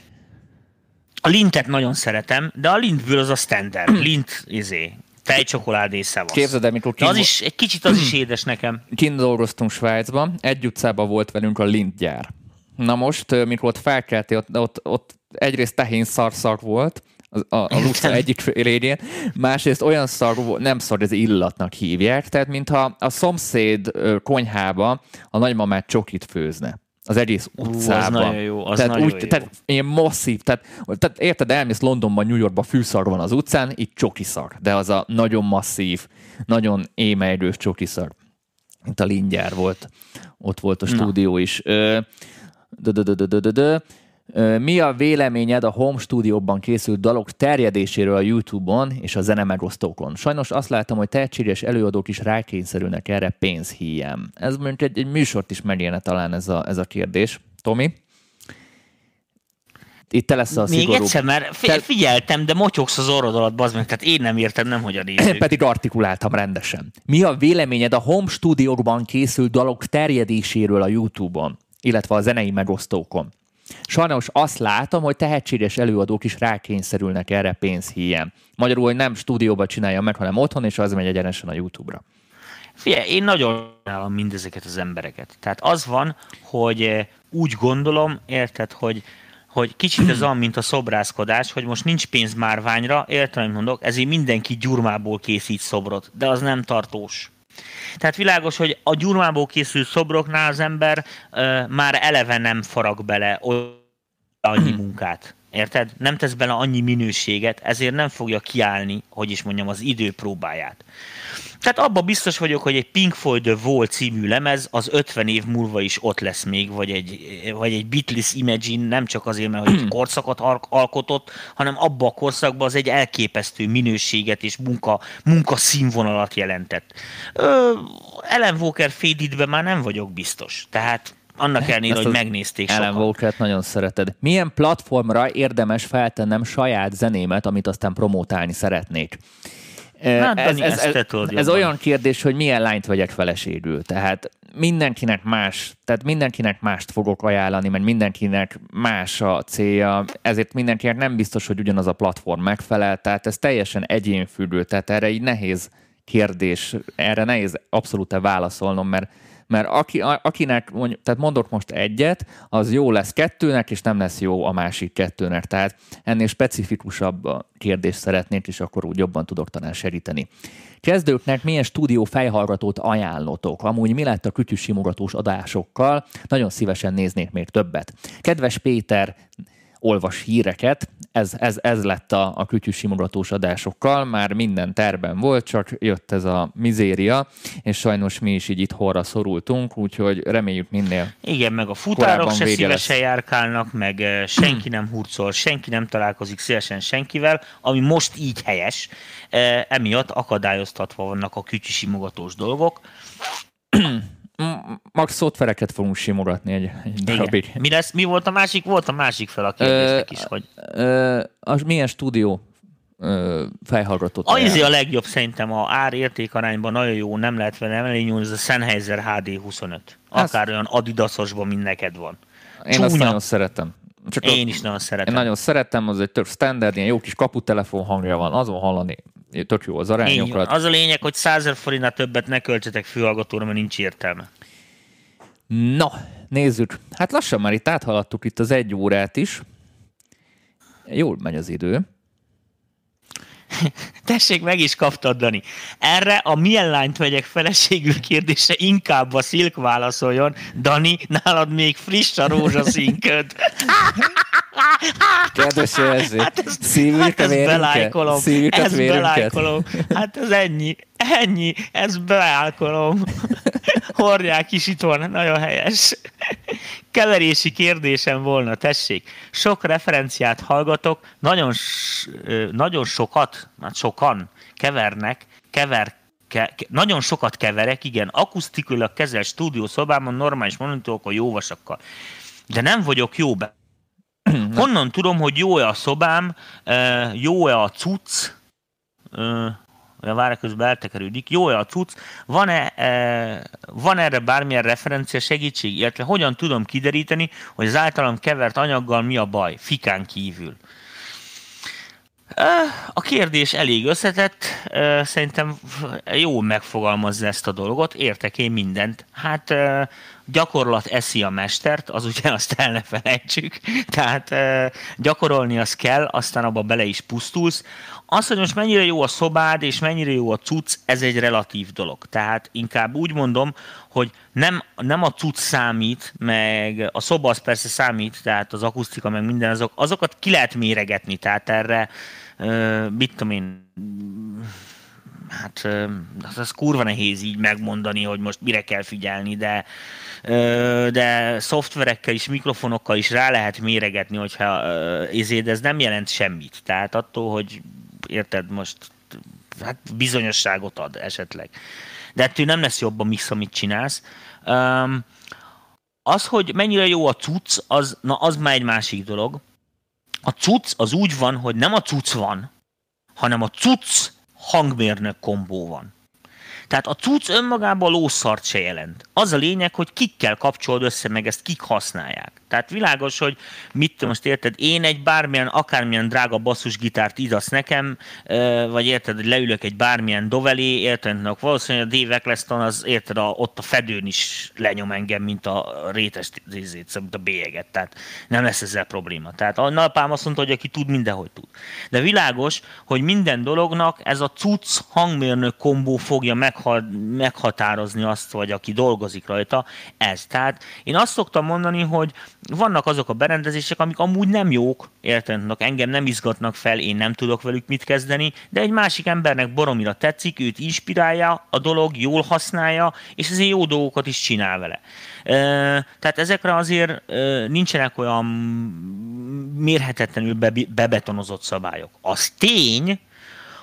A lintet nagyon szeretem, de a lintből az a standard. Lint, izé, tejcsokoládé szevasz. Képzeld el, mikor De az kint, is, egy kicsit az is édes nekem. kint dolgoztunk Svájcban, egy utcában volt velünk a lint gyár. Na most, mikor ott felkeltél, ott, ott, ott egyrészt tehén szarszag volt, az- a, a utca egyik félérjén, másrészt olyan szar nem szar, ez illatnak hívják, tehát mintha a szomszéd konyhába a nagymamát csokit főzne. Az egész az utcában. nagyon jó, az tehát úgy, jó. Tehát ilyen masszív, tehát, tehát érted, elmész Londonban, New Yorkban fűszar van az utcán, itt csokiszar, de az a nagyon masszív, nagyon émeerős csokiszar. Itt a lingyár volt, ott volt a stúdió is. Ö, Mi a véleményed a home stúdióban készült dalok terjedéséről a YouTube-on és a zenemegosztókon? Sajnos azt láttam, hogy tehetséges előadók is rákényszerülnek erre pénzhíjám. Ez mondjuk egy, egy műsort is megérne talán ez a, ez a kérdés. Tomi? Itt te lesz a Még szigorúbb. egyszer, mert fi- Te- figyeltem, de motyogsz az orrod alatt, bazd meg, tehát én nem értem, nem hogy a nézők. Pedig artikuláltam rendesen. Mi a véleményed a home stúdiókban készült dalok terjedéséről a YouTube-on, illetve a zenei megosztókon? Sajnos azt látom, hogy tehetséges előadók is rákényszerülnek erre pénzhíján. Magyarul, hogy nem stúdióban csinálja meg, hanem otthon, és az megy egyenesen a YouTube-ra. Figyelj, én nagyon állom mindezeket az embereket. Tehát az van, hogy eh, úgy gondolom, érted, hogy hogy kicsit ez olyan, mint a szobrászkodás, hogy most nincs pénz márványra, értem, amit mondok, ezért mindenki gyurmából készít szobrot, de az nem tartós. Tehát világos, hogy a gyurmából készült szobroknál az ember uh, már eleve nem farag bele annyi munkát. Érted? Nem tesz bele annyi minőséget, ezért nem fogja kiállni, hogy is mondjam, az idő próbáját. Tehát abban biztos vagyok, hogy egy Pink Floyd The Wall című lemez az 50 év múlva is ott lesz még, vagy egy, vagy egy Beatles Imagine, nem csak azért, mert hogy egy korszakot al- alkotott, hanem abban a korszakban az egy elképesztő minőséget és munka, munka színvonalat jelentett. Ö, Ellen Walker Faded-be már nem vagyok biztos. Tehát annak ellenére, hogy megnézték Ellen sokan. Walker-t nagyon szereted. Milyen platformra érdemes feltennem saját zenémet, amit aztán promótálni szeretnék? Hát, ez, ez, ez, ez olyan kérdés, hogy milyen lányt vegyek feleségül. Tehát mindenkinek más, tehát mindenkinek mást fogok ajánlani, mert mindenkinek más a célja, ezért mindenkinek nem biztos, hogy ugyanaz a platform megfelel, tehát ez teljesen egyénfüggő, tehát erre így nehéz kérdés, erre nehéz abszolút válaszolnom, mert mert aki, akinek, mondjuk, tehát mondok most egyet, az jó lesz kettőnek, és nem lesz jó a másik kettőnek. Tehát ennél specifikusabb kérdést szeretnék, és akkor úgy jobban tudok talán segíteni. Kezdőknek milyen stúdió fejhallgatót ajánlotok? Amúgy mi lett a kütyűsimogatós adásokkal? Nagyon szívesen néznék még többet. Kedves Péter, olvas híreket, ez, ez, ez lett a, a kütyűsimogatós adásokkal, már minden terben volt, csak jött ez a mizéria, és sajnos mi is így itthonra szorultunk, úgyhogy reméljük minél Igen, meg a futárok se szívesen járkálnak, meg senki nem hurcol, senki nem találkozik szívesen senkivel, ami most így helyes. Emiatt akadályoztatva vannak a kütyűsimogatós dolgok. Max szoftvereket fogunk simogatni egy, egy darabig. Mi, lesz, mi volt a másik? Volt a másik fel a kérdésnek is, hogy Ö, az milyen stúdió ö, fejhallgatót az izé a legjobb szerintem a ár-érték arányban nagyon jó, nem lehet vele emelni nyúlni, ez a Sennheiser HD25. Akár olyan adidasosban, mint neked van. Én azt csúnya. nagyon szeretem. Csak Én is nagyon én szeretem. nagyon szeretem, az egy tök standard, ilyen jó kis kaputelefon hangja van, azon hallani, tök jó az arányokat. Az a lényeg, hogy 100 ezer forintnál többet ne költsetek fülhallgatóra, mert nincs értelme. Na, nézzük. Hát lassan már itt áthaladtuk itt az egy órát is. Jól megy az idő. Tessék, meg is kaptad, Dani. Erre a milyen lányt vegyek feleségül kérdése inkább a Szilk válaszoljon. Dani, nálad még friss a rózsaszínköd. Kedves jelző, Hát ezt, szívjuk hát vérünket? belájkolom. Ezt vérünket? belájkolom. Hát ez ennyi. Ennyi. Ezt belájkolom. Hordják is itt van. Nagyon helyes. Keverési kérdésem volna, tessék. Sok referenciát hallgatok, nagyon, nagyon sokat, hát sokan kevernek, kever, ke, nagyon sokat keverek, igen, akusztikulag kezelt stúdiószobában, normális monitorokkal, jó vasakkal. De nem vagyok jó be Honnan tudom, hogy jó-e a szobám, jó-e a cucc, a vára közben eltekerődik, jó-e a cucc, van-e, van erre bármilyen referencia segítség, illetve hogyan tudom kideríteni, hogy az általam kevert anyaggal mi a baj, fikán kívül. A kérdés elég összetett, szerintem jó megfogalmazza ezt a dolgot, értek én mindent. Hát gyakorlat eszi a mestert, az ugye azt el ne felejtsük, tehát gyakorolni az kell, aztán abba bele is pusztulsz. Az, hogy most mennyire jó a szobád, és mennyire jó a cucc, ez egy relatív dolog. Tehát inkább úgy mondom, hogy nem, nem a cucc számít, meg a szoba az persze számít, tehát az akusztika, meg minden, azok, azokat ki lehet méregetni, tehát erre, mit tudom én, hát az kurva nehéz így megmondani, hogy most mire kell figyelni, de, de szoftverekkel is, mikrofonokkal is rá lehet méregetni, hogyha ezért ez nem jelent semmit. Tehát attól, hogy érted, most hát bizonyosságot ad esetleg. De ettől nem lesz jobb a mix, amit csinálsz. Um, az, hogy mennyire jó a cucc, az, na az már egy másik dolog. A cucc az úgy van, hogy nem a cucc van, hanem a cucc hangmérnök kombó van. Tehát a cucc önmagában lószart se jelent. Az a lényeg, hogy kikkel kapcsolod össze, meg ezt kik használják. Tehát világos, hogy mit most érted, én egy bármilyen, akármilyen drága basszusgitárt idasz nekem, vagy érted, hogy leülök egy bármilyen dovelé, érted, valószínűleg a Dave Eccleston az érted, a, ott a fedőn is lenyom engem, mint a rétes szóval, mint a bélyeget, tehát nem lesz ezzel probléma. Tehát a napám azt mondta, hogy aki tud, mindenhogy tud. De világos, hogy minden dolognak ez a cucc hangmérnök kombó fogja meghatározni azt, vagy aki dolgozik rajta, ez. Tehát én azt szoktam mondani, hogy vannak azok a berendezések, amik amúgy nem jók, értenek, engem nem izgatnak fel, én nem tudok velük mit kezdeni, de egy másik embernek boromira tetszik, őt inspirálja, a dolog jól használja, és ezért jó dolgokat is csinál vele. Tehát ezekre azért nincsenek olyan mérhetetlenül bebetonozott szabályok. Az tény,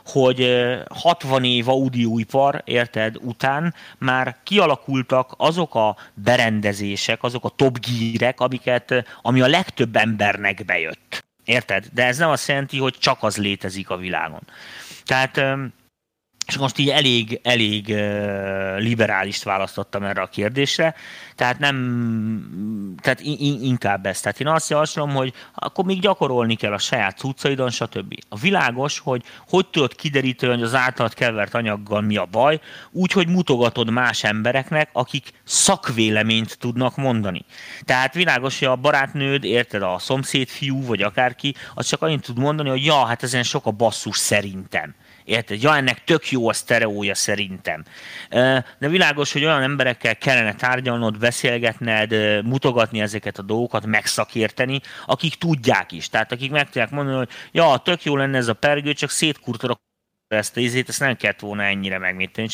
hogy 60 év audioipar, érted, után már kialakultak azok a berendezések, azok a top gírek, amiket, ami a legtöbb embernek bejött. Érted? De ez nem azt jelenti, hogy csak az létezik a világon. Tehát és most így elég, elég liberálist választottam erre a kérdésre, tehát nem, tehát inkább ezt. Tehát én azt javaslom, hogy akkor még gyakorolni kell a saját cuccaidon, stb. A világos, hogy hogy tudod kideríteni, hogy az általad kevert anyaggal mi a baj, úgy, hogy mutogatod más embereknek, akik szakvéleményt tudnak mondani. Tehát világos, hogy a barátnőd, érted, a szomszéd fiú, vagy akárki, az csak annyit tud mondani, hogy ja, hát ezen sok a basszus szerintem. Érted? Ja, ennek tök jó a sztereója szerintem. De világos, hogy olyan emberekkel kellene tárgyalnod, beszélgetned, mutogatni ezeket a dolgokat, megszakérteni, akik tudják is. Tehát akik meg tudják mondani, hogy ja, tök jó lenne ez a pergő, csak szétkurtorok ezt a izét, ezt nem kellett volna ennyire megmíteni,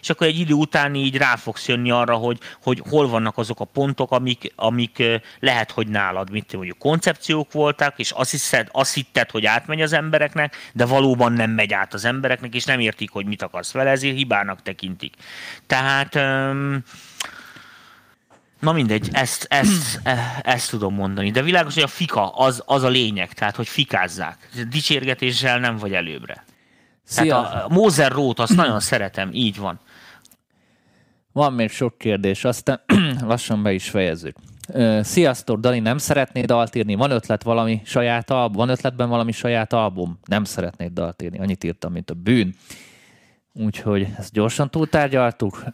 és akkor egy idő után így rá fogsz jönni arra, hogy, hogy hol vannak azok a pontok, amik, amik lehet, hogy nálad, mit mondjuk koncepciók voltak, és azt, hiszed, azt hitted, hogy átmegy az embereknek, de valóban nem megy át az embereknek, és nem értik, hogy mit akarsz vele, ezért hibának tekintik. Tehát um, Na mindegy, ezt, ezt, e, ezt tudom mondani. De világos, hogy a fika az, az a lényeg, tehát hogy fikázzák. Dicsérgetéssel nem vagy előbbre. Szia. Tehát a Moser Rót, azt nagyon szeretem, így van. Van még sok kérdés, aztán lassan be is fejezzük. Sziasztok, Dani, nem szeretnéd dalt írni? Van ötlet valami saját album? Van ötletben valami saját album? Nem szeretnéd dalt írni. Annyit írtam, mint a bűn. Úgyhogy ezt gyorsan túltárgyaltuk.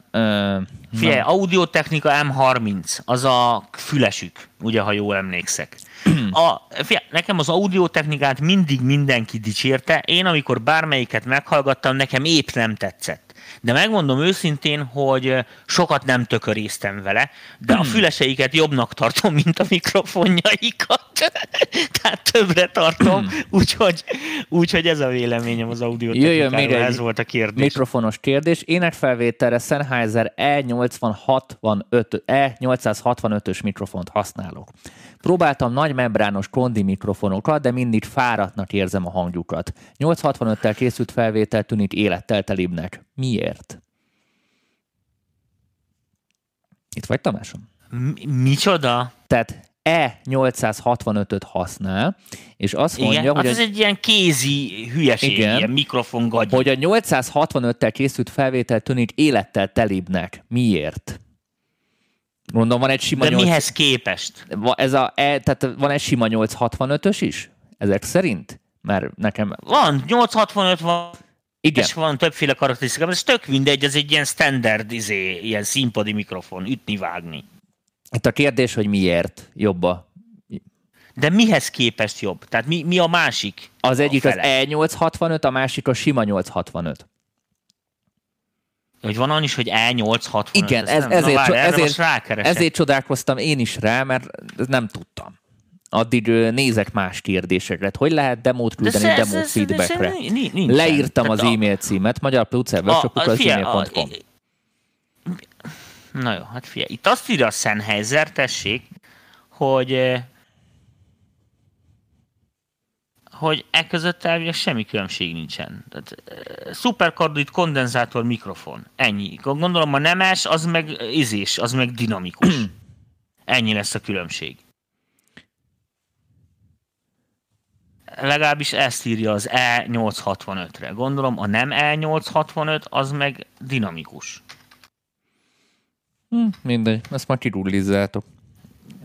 Figyelj, audiotechnika M30, az a fülesük, ugye, ha jól emlékszek. A, figyelj, nekem az audiotechnikát mindig mindenki dicsérte, én amikor bármelyiket meghallgattam, nekem épp nem tetszett de megmondom őszintén, hogy sokat nem tököréztem vele, de a füleseiket jobbnak tartom, mint a mikrofonjaikat. Tehát többre tartom, hmm. úgyhogy, úgyhogy ez a véleményem az audio Jöjjön még egy ez volt a kérdés. mikrofonos kérdés. Énekfelvételre Sennheiser E865, E865-ös mikrofont használok. Próbáltam nagy membrános kondi mikrofonokat, de mindig fáradtnak érzem a hangjukat. 865-tel készült felvétel tűnik élettel telibbnek. Miért? Itt vagy, Tamásom? M- micsoda? Tehát E865-öt használ, és azt mondja, Igen, hogy, hát ez egy ilyen kézi hülyeség, Igen. ilyen mikrofon gagyi. hogy a 865-tel készült felvétel tűnik élettel telibbnek. Miért? Mondom, van egy sima De 8... mihez képest? Ez a, e, tehát van egy sima 865-ös is? Ezek szerint? Mert nekem... Van, 865 van, Igen. és van többféle karakterisztika, ez tök mindegy, ez egy ilyen standard, izé, ilyen színpadi mikrofon, ütni-vágni. Itt a kérdés, hogy miért jobb a... De mihez képest jobb? Tehát mi, mi a másik? Az egyik a az fele? E865, a másik a sima 865. Hogy van annyi is, hogy E865. Igen, ez, nem- ezért, Na, várj, ezért, ezért csodálkoztam én is rá, mert nem tudtam. Addig nézek más kérdésekre. Hogy lehet demót De küldeni ez- ez- ez- feedbackre? ez-. Leírtam az e-mail címet, magyarplucerworkshop.gmail.com Na jó, hát figyelj, itt azt írja a Sennheiser, tessék, hogy eh, hogy e között elvileg semmi különbség nincsen. Tehát, eh, szuperkardioid kondenzátor mikrofon. Ennyi. Gondolom a nemes, az meg izés, az meg dinamikus. Ennyi lesz a különbség. Legalábbis ezt írja az E865-re. Gondolom a nem E865, az meg dinamikus. Hm, mindegy, ezt már kirullizzátok.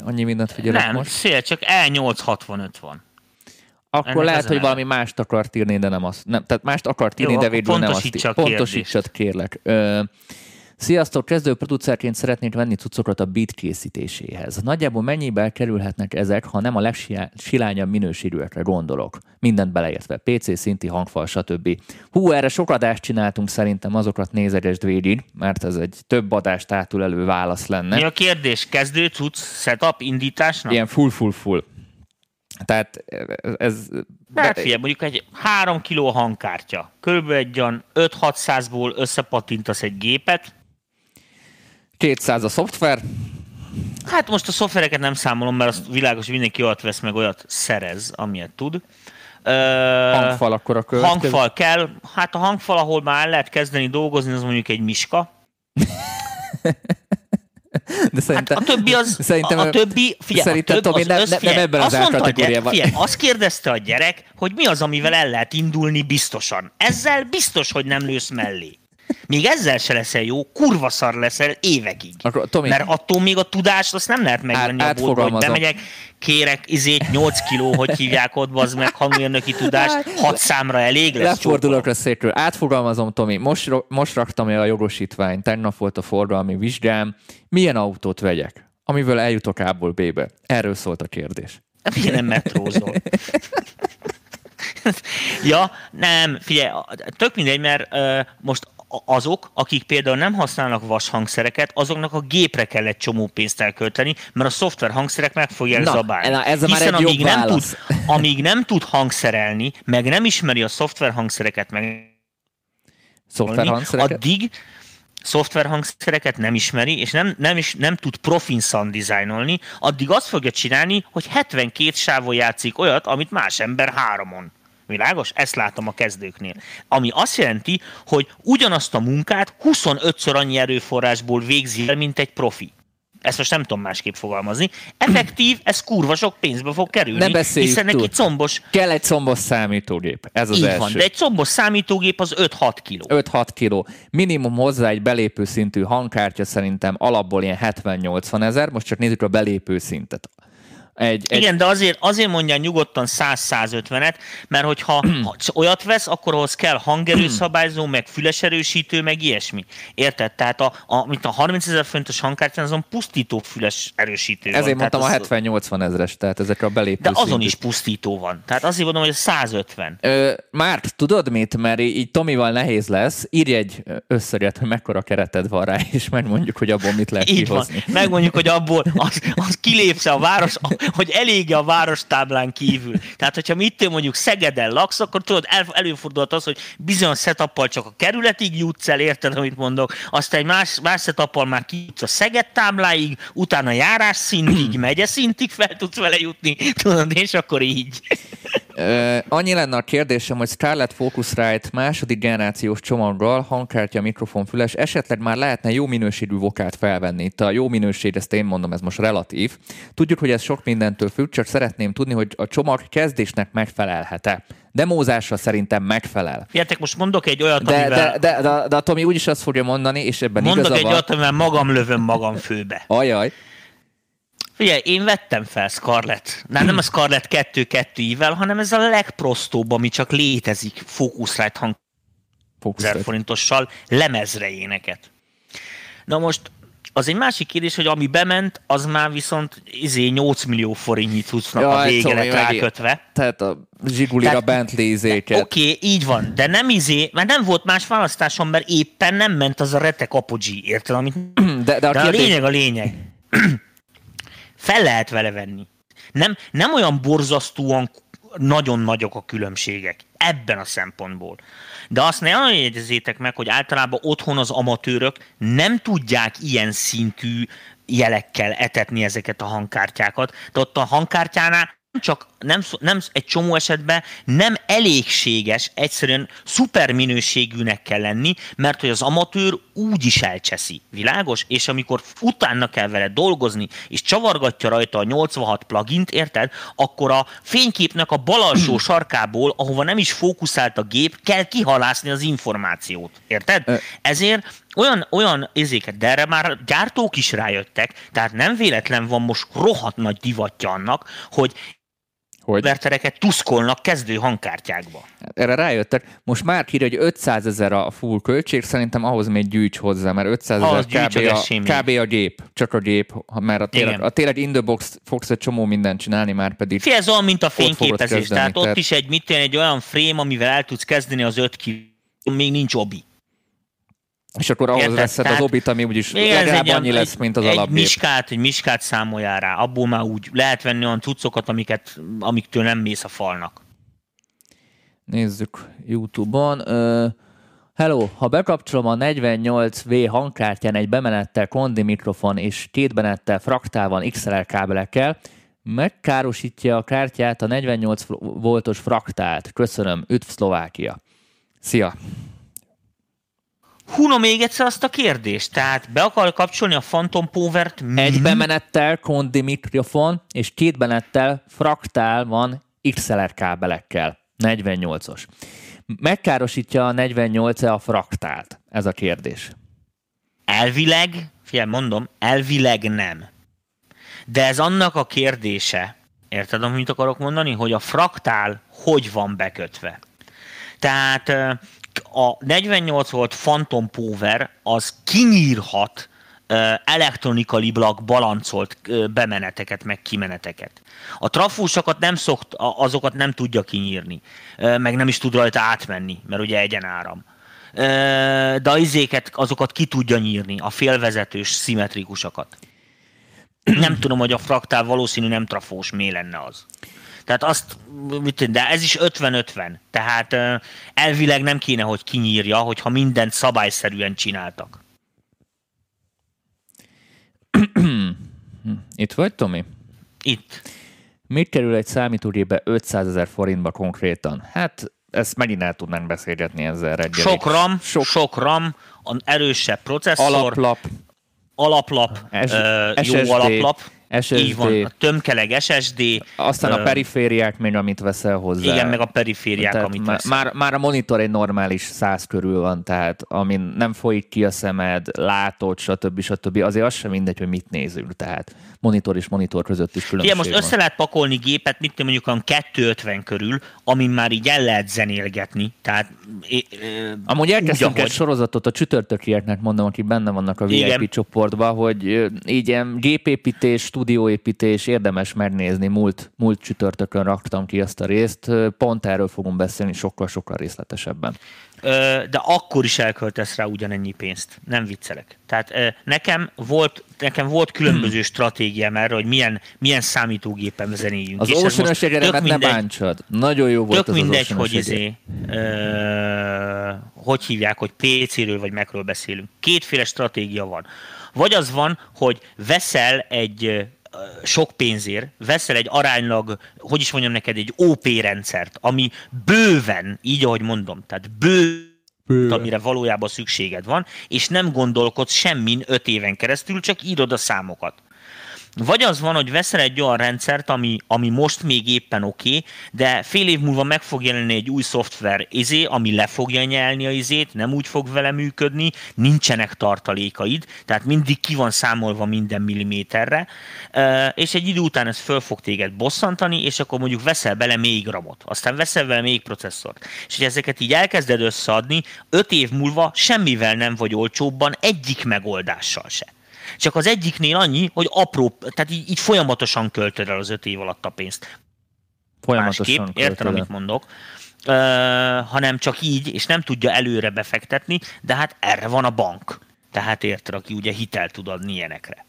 Annyi mindent figyelek nem, most. szél, csak E865 van. Akkor ennek lehet, hogy neve. valami mást akart írni, de nem azt. Nem, tehát mást akart írni, Jó, de végül nem azt kérdést. Pontosítsad, kérlek. Ö, Sziasztok, kezdő producerként szeretnék venni cuccokat a beat készítéséhez. Nagyjából mennyibe kerülhetnek ezek, ha nem a legsilányabb minőségűekre gondolok? Mindent beleértve, PC szinti hangfal, stb. Hú, erre sok adást csináltunk, szerintem azokat nézegesd végig, mert ez egy több adást átülelő válasz lenne. Mi a kérdés? Kezdő cucc, setup, indításnak? Ilyen full, full, full. Tehát ez... Hát de- figyelj, mondjuk egy 3 kiló hangkártya. Körülbelül egy olyan 5-600-ból összepatintasz egy gépet. 200 a szoftver, Hát most a szoftvereket nem számolom, mert az világos, hogy mindenki olyat vesz meg, olyat szerez, amilyet tud. Ö, hangfal akkor a következő. Hangfal kell. Hát a hangfal, ahol már el lehet kezdeni dolgozni, az mondjuk egy miska. De Hát szerintem, a többi az, Szerintem- a, többi, figyelj, szerintem, a több, Tomi, az nem- össz, nem- ebben az árkategóriában. figyelj, azt kérdezte a gyerek, hogy mi az, amivel el lehet indulni biztosan. Ezzel biztos, hogy nem lősz mellé. Még ezzel se leszel jó, kurva szar leszel évekig. Akkor, Tomi, Mert attól még a tudást azt nem lehet megvenni Át- a boltba, hogy átfogalmazom. bemegyek, kérek izét 8 kiló, hogy hívják ott, az meg hangmérnöki tudást, 6 számra elég lesz. lefordulok a székről. Átfogalmazom, Tomi. Most, most raktam el a jogosítványt. Tegnap volt a forgalmi vizsgám. Milyen autót vegyek? Amivel eljutok A-ból B-be. Erről szólt a kérdés. Figyelj, nem metrózol. ja, nem, figyelj, tök mindegy, mert uh, most azok, akik például nem használnak vas hangszereket, azoknak a gépre kell egy csomó pénzt elkölteni, mert a szoftver hangszerek meg fogják Na, zabálni. na, ez már Hiszen egy jobb amíg nem, tud, válasz. amíg nem tud hangszerelni, meg nem ismeri a szoftver hangszereket, meg Szoftverhangszereket? addig szoftverhangszereket nem ismeri, és nem, nem, is, nem tud profin sound designolni, addig azt fogja csinálni, hogy 72 sávon játszik olyat, amit más ember háromon. Világos? Ezt látom a kezdőknél. Ami azt jelenti, hogy ugyanazt a munkát 25-ször annyi erőforrásból végzi el, mint egy profi. Ezt most nem tudom másképp fogalmazni. Effektív, ez kurva sok pénzbe fog kerülni, Ne beszéljük hiszen neki túl. combos, Kell egy combos számítógép. Ez az így első. van, de egy combos számítógép az 5-6 kiló. 5-6 kiló. Minimum hozzá egy belépő szintű hangkártya szerintem alapból ilyen 70-80 ezer. Most csak nézzük a belépő szintet. Egy, egy, Igen, de azért, azért mondja nyugodtan 100-150-et, mert hogyha ha olyat vesz, akkor ahhoz kell hangerőszabályzó, meg füles erősítő, meg ilyesmi. Érted? Tehát a, a, mint a 30 ezer fontos hangkártyán azon pusztító füles erősítő ezért van. mondtam a Tehát az- 70-80 ezres, tehát ezek a belépő De azon szintű. is pusztító van. Tehát azért mondom, hogy a 150. Ö, Márk, tudod mit? Mert így Tomival nehéz lesz. Írj egy összeget, hogy mekkora kereted van rá, és megmondjuk, hogy abból mit lehet Így van. kihozni. Megmondjuk, hogy abból az, az kilépsz a város, hogy elége a várostáblán kívül. Tehát, hogyha mit mondjuk Szegeden laksz, akkor tudod, el, előfordulhat az, hogy bizonyos setuppal csak a kerületig jutsz el, érted, amit mondok, aztán egy más, más setuppal már kijutsz a Szeged tábláig, utána járás szintig, megye szintig fel tudsz vele jutni, tudod, és akkor így. Uh, annyi lenne a kérdésem, hogy Scarlett Focusrite második generációs csomaggal, hangkártya, mikrofon, füles, esetleg már lehetne jó minőségű vokált felvenni. Itt a jó minőség, ezt én mondom, ez most relatív. Tudjuk, hogy ez sok mindentől függ, csak szeretném tudni, hogy a csomag kezdésnek megfelelhet-e. Demózásra szerintem megfelel. Figyeljetek, most mondok egy olyat, De, amivel... de, de, de, de a Tomi úgyis azt fogja mondani, és ebben Mondok igaza egy van. olyat, amivel magam lövöm magam főbe. Ajaj. Figyelj, én vettem fel Scarlett. Nem, nem a Scarlett 2-2 ível, hanem ez a legprostóbb, ami csak létezik Focusrite hang 1000 Focusrite. forintossal lemezre éneket. Na most az egy másik kérdés, hogy ami bement, az már viszont izé 8 millió forintnyi cuccnak a vége Tomi, lett megint. rákötve. Tehát a Zsigulira Bentley izéket. Oké, okay, így van, de nem izé, mert nem volt más választásom, mert éppen nem ment az a retek apogee, érted? Amit... De, de a De a kérdés... lényeg a lényeg. Fel lehet vele venni. Nem, nem olyan borzasztóan nagyon nagyok a különbségek ebben a szempontból. De azt ne olyan jegyezzétek meg, hogy általában otthon az amatőrök nem tudják ilyen szintű jelekkel etetni ezeket a hangkártyákat, de ott a hangkártyánál nem csak nem, nem egy csomó esetben nem elégséges, egyszerűen szuper minőségűnek kell lenni, mert hogy az amatőr úgy is elcseszi. Világos? És amikor utána kell vele dolgozni, és csavargatja rajta a 86 plugint, érted? Akkor a fényképnek a bal alsó sarkából, ahova nem is fókuszált a gép, kell kihalászni az információt. Érted? Ezért olyan, olyan izéket, de erre már gyártók is rájöttek, tehát nem véletlen van most rohadt nagy divatja annak, hogy Hogy? vertereket tuszkolnak kezdő hangkártyákba. Erre rájöttek. Most már írja, hogy 500 ezer a full költség, szerintem ahhoz még gyűjts hozzá, mert 500 Ahhoz ezer kb, a, kb. a gép, csak a gép, mert a tényleg, Igen. a tényleg in the box fogsz egy csomó mindent csinálni, már pedig Fé, ez olyan, mint a fényképezés. kezdeni, Tehát ott tehát- is egy, mit tenni, egy olyan frame, amivel el tudsz kezdeni az 5 ki még nincs obi. És akkor ahhoz Érted? veszed az obit, ami úgyis Igen, legalább egy, annyi lesz, mint az egy alapgép. miskát, egy miskát számoljál rá. Abból már úgy lehet venni olyan cuccokat, amiket, amiktől nem mész a falnak. Nézzük YouTube-on. Ö, hello, ha bekapcsolom a 48V hangkártyán egy bemenettel kondi mikrofon és két benettel fraktálvan XLR kábelekkel, megkárosítja a kártyát a 48 voltos fraktált. Köszönöm, üdv Szlovákia. Szia! Hunom még egyszer azt a kérdést. Tehát be akar kapcsolni a Phantom Power-t Egy bemenettel kondi mikrofon és két benettel fraktál van XLR kábelekkel. 48-os. Megkárosítja a 48-e a fraktált? Ez a kérdés. Elvileg, figyelj, mondom, elvileg nem. De ez annak a kérdése, érted, amit akarok mondani, hogy a fraktál hogy van bekötve. Tehát a 48 volt Phantom Power az kinyírhat ö, elektronikalilag balancolt bemeneteket, meg kimeneteket. A trafósokat nem szokt, azokat nem tudja kinyírni, meg nem is tud rajta átmenni, mert ugye egyenáram. De a izéket, azokat ki tudja nyírni, a félvezetős, szimmetrikusakat. Nem tudom, hogy a fraktál valószínű nem trafós, mi lenne az. Tehát azt, mit de ez is 50-50. Tehát elvileg nem kéne, hogy kinyírja, hogyha mindent szabályszerűen csináltak. Itt vagy, Tomi? Itt. Mit kerül egy számítógépbe 500 ezer forintba konkrétan? Hát ezt megint el tudnánk beszélgetni ezzel reggelig. Sok RAM, Sok sok, RAM, erősebb processzor, alaplap, alaplap, S- ö, SSD, jó alaplap. SSD. Így van, a tömkeleg SSD, aztán a perifériák még, amit veszel hozzá. igen, meg a perifériák, Tehát amit már, vesz. már, már a monitor egy normális száz körül van, tehát amin nem folyik ki a szemed, látod, stb. stb. Azért az sem mindegy, hogy mit nézünk, tehát monitor és monitor között is különbség Ugye most össze lehet pakolni gépet, mit tudom, mondjuk olyan 250 körül, amin már így el lehet zenélgetni. Tehát, é, ö, Amúgy elkezdtünk úgy, egy ahogy. sorozatot a csütörtökieknek, mondom, akik benne vannak a VIP Igen. csoportban, hogy így ilyen gépépítés, stúdióépítés érdemes megnézni. Múlt, múlt csütörtökön raktam ki ezt a részt. Pont erről fogunk beszélni sokkal-sokkal részletesebben. Ö, de akkor is elköltesz rá ugyanennyi pénzt. Nem viccelek. Tehát ö, nekem volt, nekem volt különböző stratégiám erre, hogy milyen, milyen számítógépen zenéljünk. Az És ez Ocean most egeremet ne bántsad. Nagyon jó volt Tök az mindegy, az hogy izé, ö, hogy hívják, hogy PC-ről vagy Mac-ről beszélünk. Kétféle stratégia van. Vagy az van, hogy veszel egy sok pénzért veszel egy aránylag, hogy is mondjam neked, egy OP rendszert, ami bőven, így ahogy mondom, tehát bő amire valójában szükséged van, és nem gondolkodsz semmin öt éven keresztül, csak írod a számokat. Vagy az van, hogy veszel egy olyan rendszert, ami, ami most még éppen oké, okay, de fél év múlva meg fog jelenni egy új szoftver izé, ami le fogja nyelni a izét, nem úgy fog vele működni, nincsenek tartalékaid, tehát mindig ki van számolva minden milliméterre, és egy idő után ez föl fog téged bosszantani, és akkor mondjuk veszel bele még ramot, aztán veszel bele még processzort. És hogy ezeket így elkezded összeadni, öt év múlva semmivel nem vagy olcsóbban egyik megoldással se. Csak az egyiknél annyi, hogy apró, tehát így, így folyamatosan költöd el az öt év alatt a pénzt. Folyamatosan Másképp, érted, amit mondok. Uh, hanem csak így, és nem tudja előre befektetni, de hát erre van a bank. Tehát érted, aki ugye hitel tud adni ilyenekre.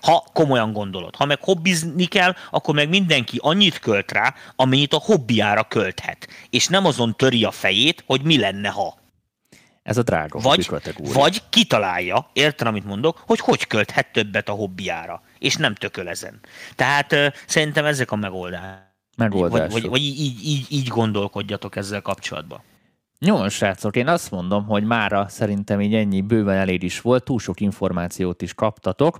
Ha komolyan gondolod. Ha meg hobbizni kell, akkor meg mindenki annyit költ rá, amennyit a hobbiára költhet. És nem azon töri a fejét, hogy mi lenne, ha. Ez a drága vagy, kategória. Vagy kitalálja, érted, amit mondok, hogy hogy költhet többet a hobbiára, és nem tököl ezen. Tehát uh, szerintem ezek a megoldások. Megoldások. Vagy, vagy, vagy így, így, így gondolkodjatok ezzel kapcsolatban. Jó, srácok, én azt mondom, hogy mára szerintem így ennyi bőven elég is volt, túl sok információt is kaptatok.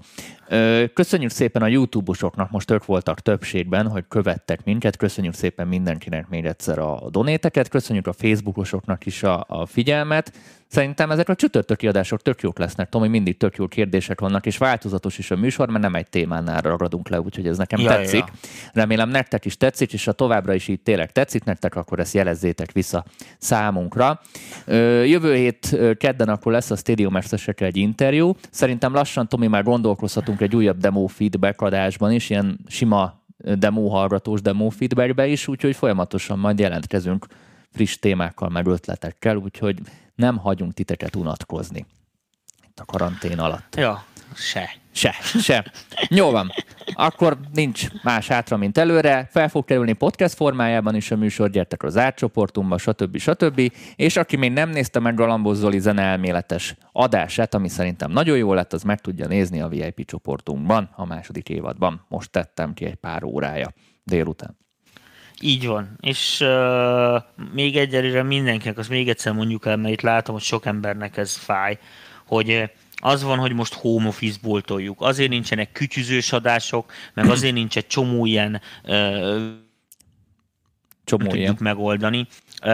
Köszönjük szépen a YouTube-osoknak, most ők voltak többségben, hogy követtek minket, köszönjük szépen mindenkinek még egyszer a donéteket, köszönjük a Facebookosoknak is a, a figyelmet, Szerintem ezek a csütörtöki adások tök jók lesznek, Tomi, mindig tök jó kérdések vannak, és változatos is a műsor, mert nem egy témánál ragadunk le, úgyhogy ez nekem ja, tetszik. Ja. Remélem nektek is tetszik, és ha továbbra is így tényleg tetszik nektek, akkor ezt jelezzétek vissza számunkra. Jövő hét kedden akkor lesz a Stadium egy interjú. Szerintem lassan, Tomi, már gondolkozhatunk egy újabb demo feedback adásban is, ilyen sima demo hallgatós demo feedbackbe is, úgyhogy folyamatosan majd jelentkezünk friss témákkal, meg ötletekkel, úgyhogy nem hagyunk titeket unatkozni itt a karantén alatt. Ja, se. Se, se. Jó van. Akkor nincs más hátra, mint előre. Fel fog kerülni podcast formájában is a műsor, gyertek az átcsoportunkba, stb. stb. És aki még nem nézte meg Galambos Zoli zeneelméletes adását, ami szerintem nagyon jó lett, az meg tudja nézni a VIP csoportunkban, a második évadban. Most tettem ki egy pár órája délután. Így van. És uh, még egyelőre mindenkinek, azt még egyszer mondjuk el, mert itt látom, hogy sok embernek ez fáj, hogy az van, hogy most home office boltoljuk. Azért nincsenek kütyüzős adások, meg azért nincs egy csomó ilyen uh, csomó tudjuk ilyen. megoldani. Uh,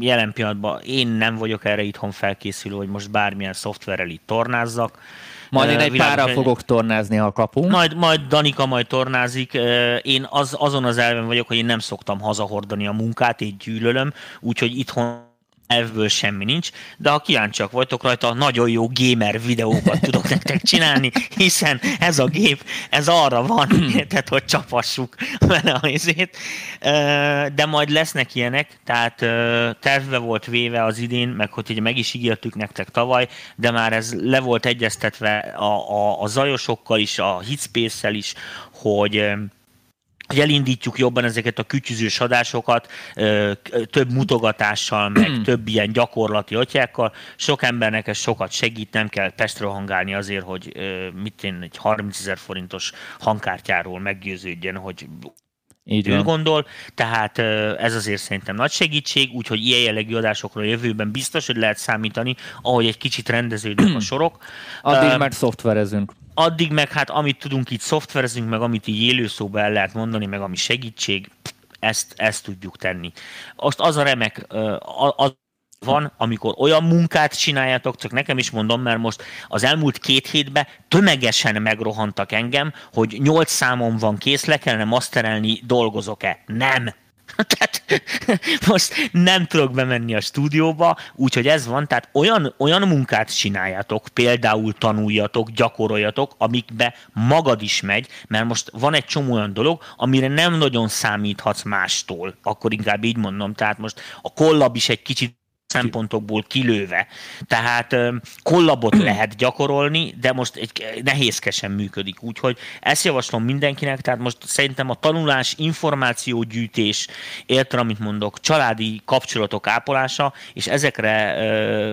jelen pillanatban én nem vagyok erre itthon felkészülő, hogy most bármilyen szoftverrel itt tornázzak. Majd én egy párral fogok tornázni, ha kapunk. Majd, majd Danika majd tornázik. Én az, azon az elven vagyok, hogy én nem szoktam hazahordani a munkát, így gyűlölöm, úgyhogy itthon ebből semmi nincs, de ha kíváncsiak vagytok rajta, nagyon jó gamer videókat tudok nektek csinálni, hiszen ez a gép, ez arra van, tehát hogy csapassuk vele a izét. De majd lesznek ilyenek, tehát tervbe volt véve az idén, meg hogy ugye meg is ígértük nektek tavaly, de már ez le volt egyeztetve a, a, a zajosokkal is, a Hitspace-szel is, hogy hogy elindítjuk jobban ezeket a kütyüzős adásokat, több mutogatással, meg több ilyen gyakorlati atyákkal. Sok embernek ez sokat segít, nem kell Pestről hangálni azért, hogy mit én egy 30 ezer forintos hangkártyáról meggyőződjen, hogy így ő gondol, tehát ez azért szerintem nagy segítség, úgyhogy ilyen jellegű adásokra a jövőben biztos, hogy lehet számítani, ahogy egy kicsit rendeződnek a sorok. Addig uh, már szoftverezünk addig meg hát amit tudunk itt szoftverezünk, meg amit így élőszóba el lehet mondani, meg ami segítség, ezt, ezt tudjuk tenni. Azt az a remek, az van, amikor olyan munkát csináljátok, csak nekem is mondom, mert most az elmúlt két hétben tömegesen megrohantak engem, hogy nyolc számom van kész, le kellene maszterelni, dolgozok-e. Nem Tehát most nem tudok bemenni a stúdióba, úgyhogy ez van, tehát olyan, olyan munkát csináljátok, például tanuljatok, gyakoroljatok, amikbe magad is megy, mert most van egy csomó olyan dolog, amire nem nagyon számíthatsz mástól, akkor inkább így mondom, tehát most a kollab is egy kicsit szempontokból kilőve. Tehát kollabot lehet gyakorolni, de most egy nehézkesen működik. Úgyhogy ezt javaslom mindenkinek, tehát most szerintem a tanulás, információgyűjtés, értem, amit mondok, családi kapcsolatok ápolása, és ezekre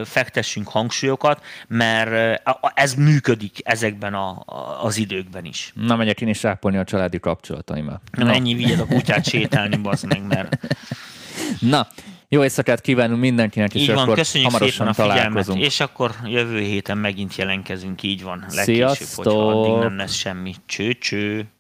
fektessünk hangsúlyokat, mert ez működik ezekben a, az időkben is. Na, megyek én is ápolni a családi kapcsolataimat. Na, ennyi vigyed a kutyát sétálni, bazd meg, mert... Na, jó éjszakát kívánunk mindenkinek, és így van, akkor köszönjük hamarosan szépen a találkozunk. figyelmet, és akkor jövő héten megint jelentkezünk, így van. Legkésőbb, Sziasztok! hogyha addig nem lesz semmi. Cső-cső!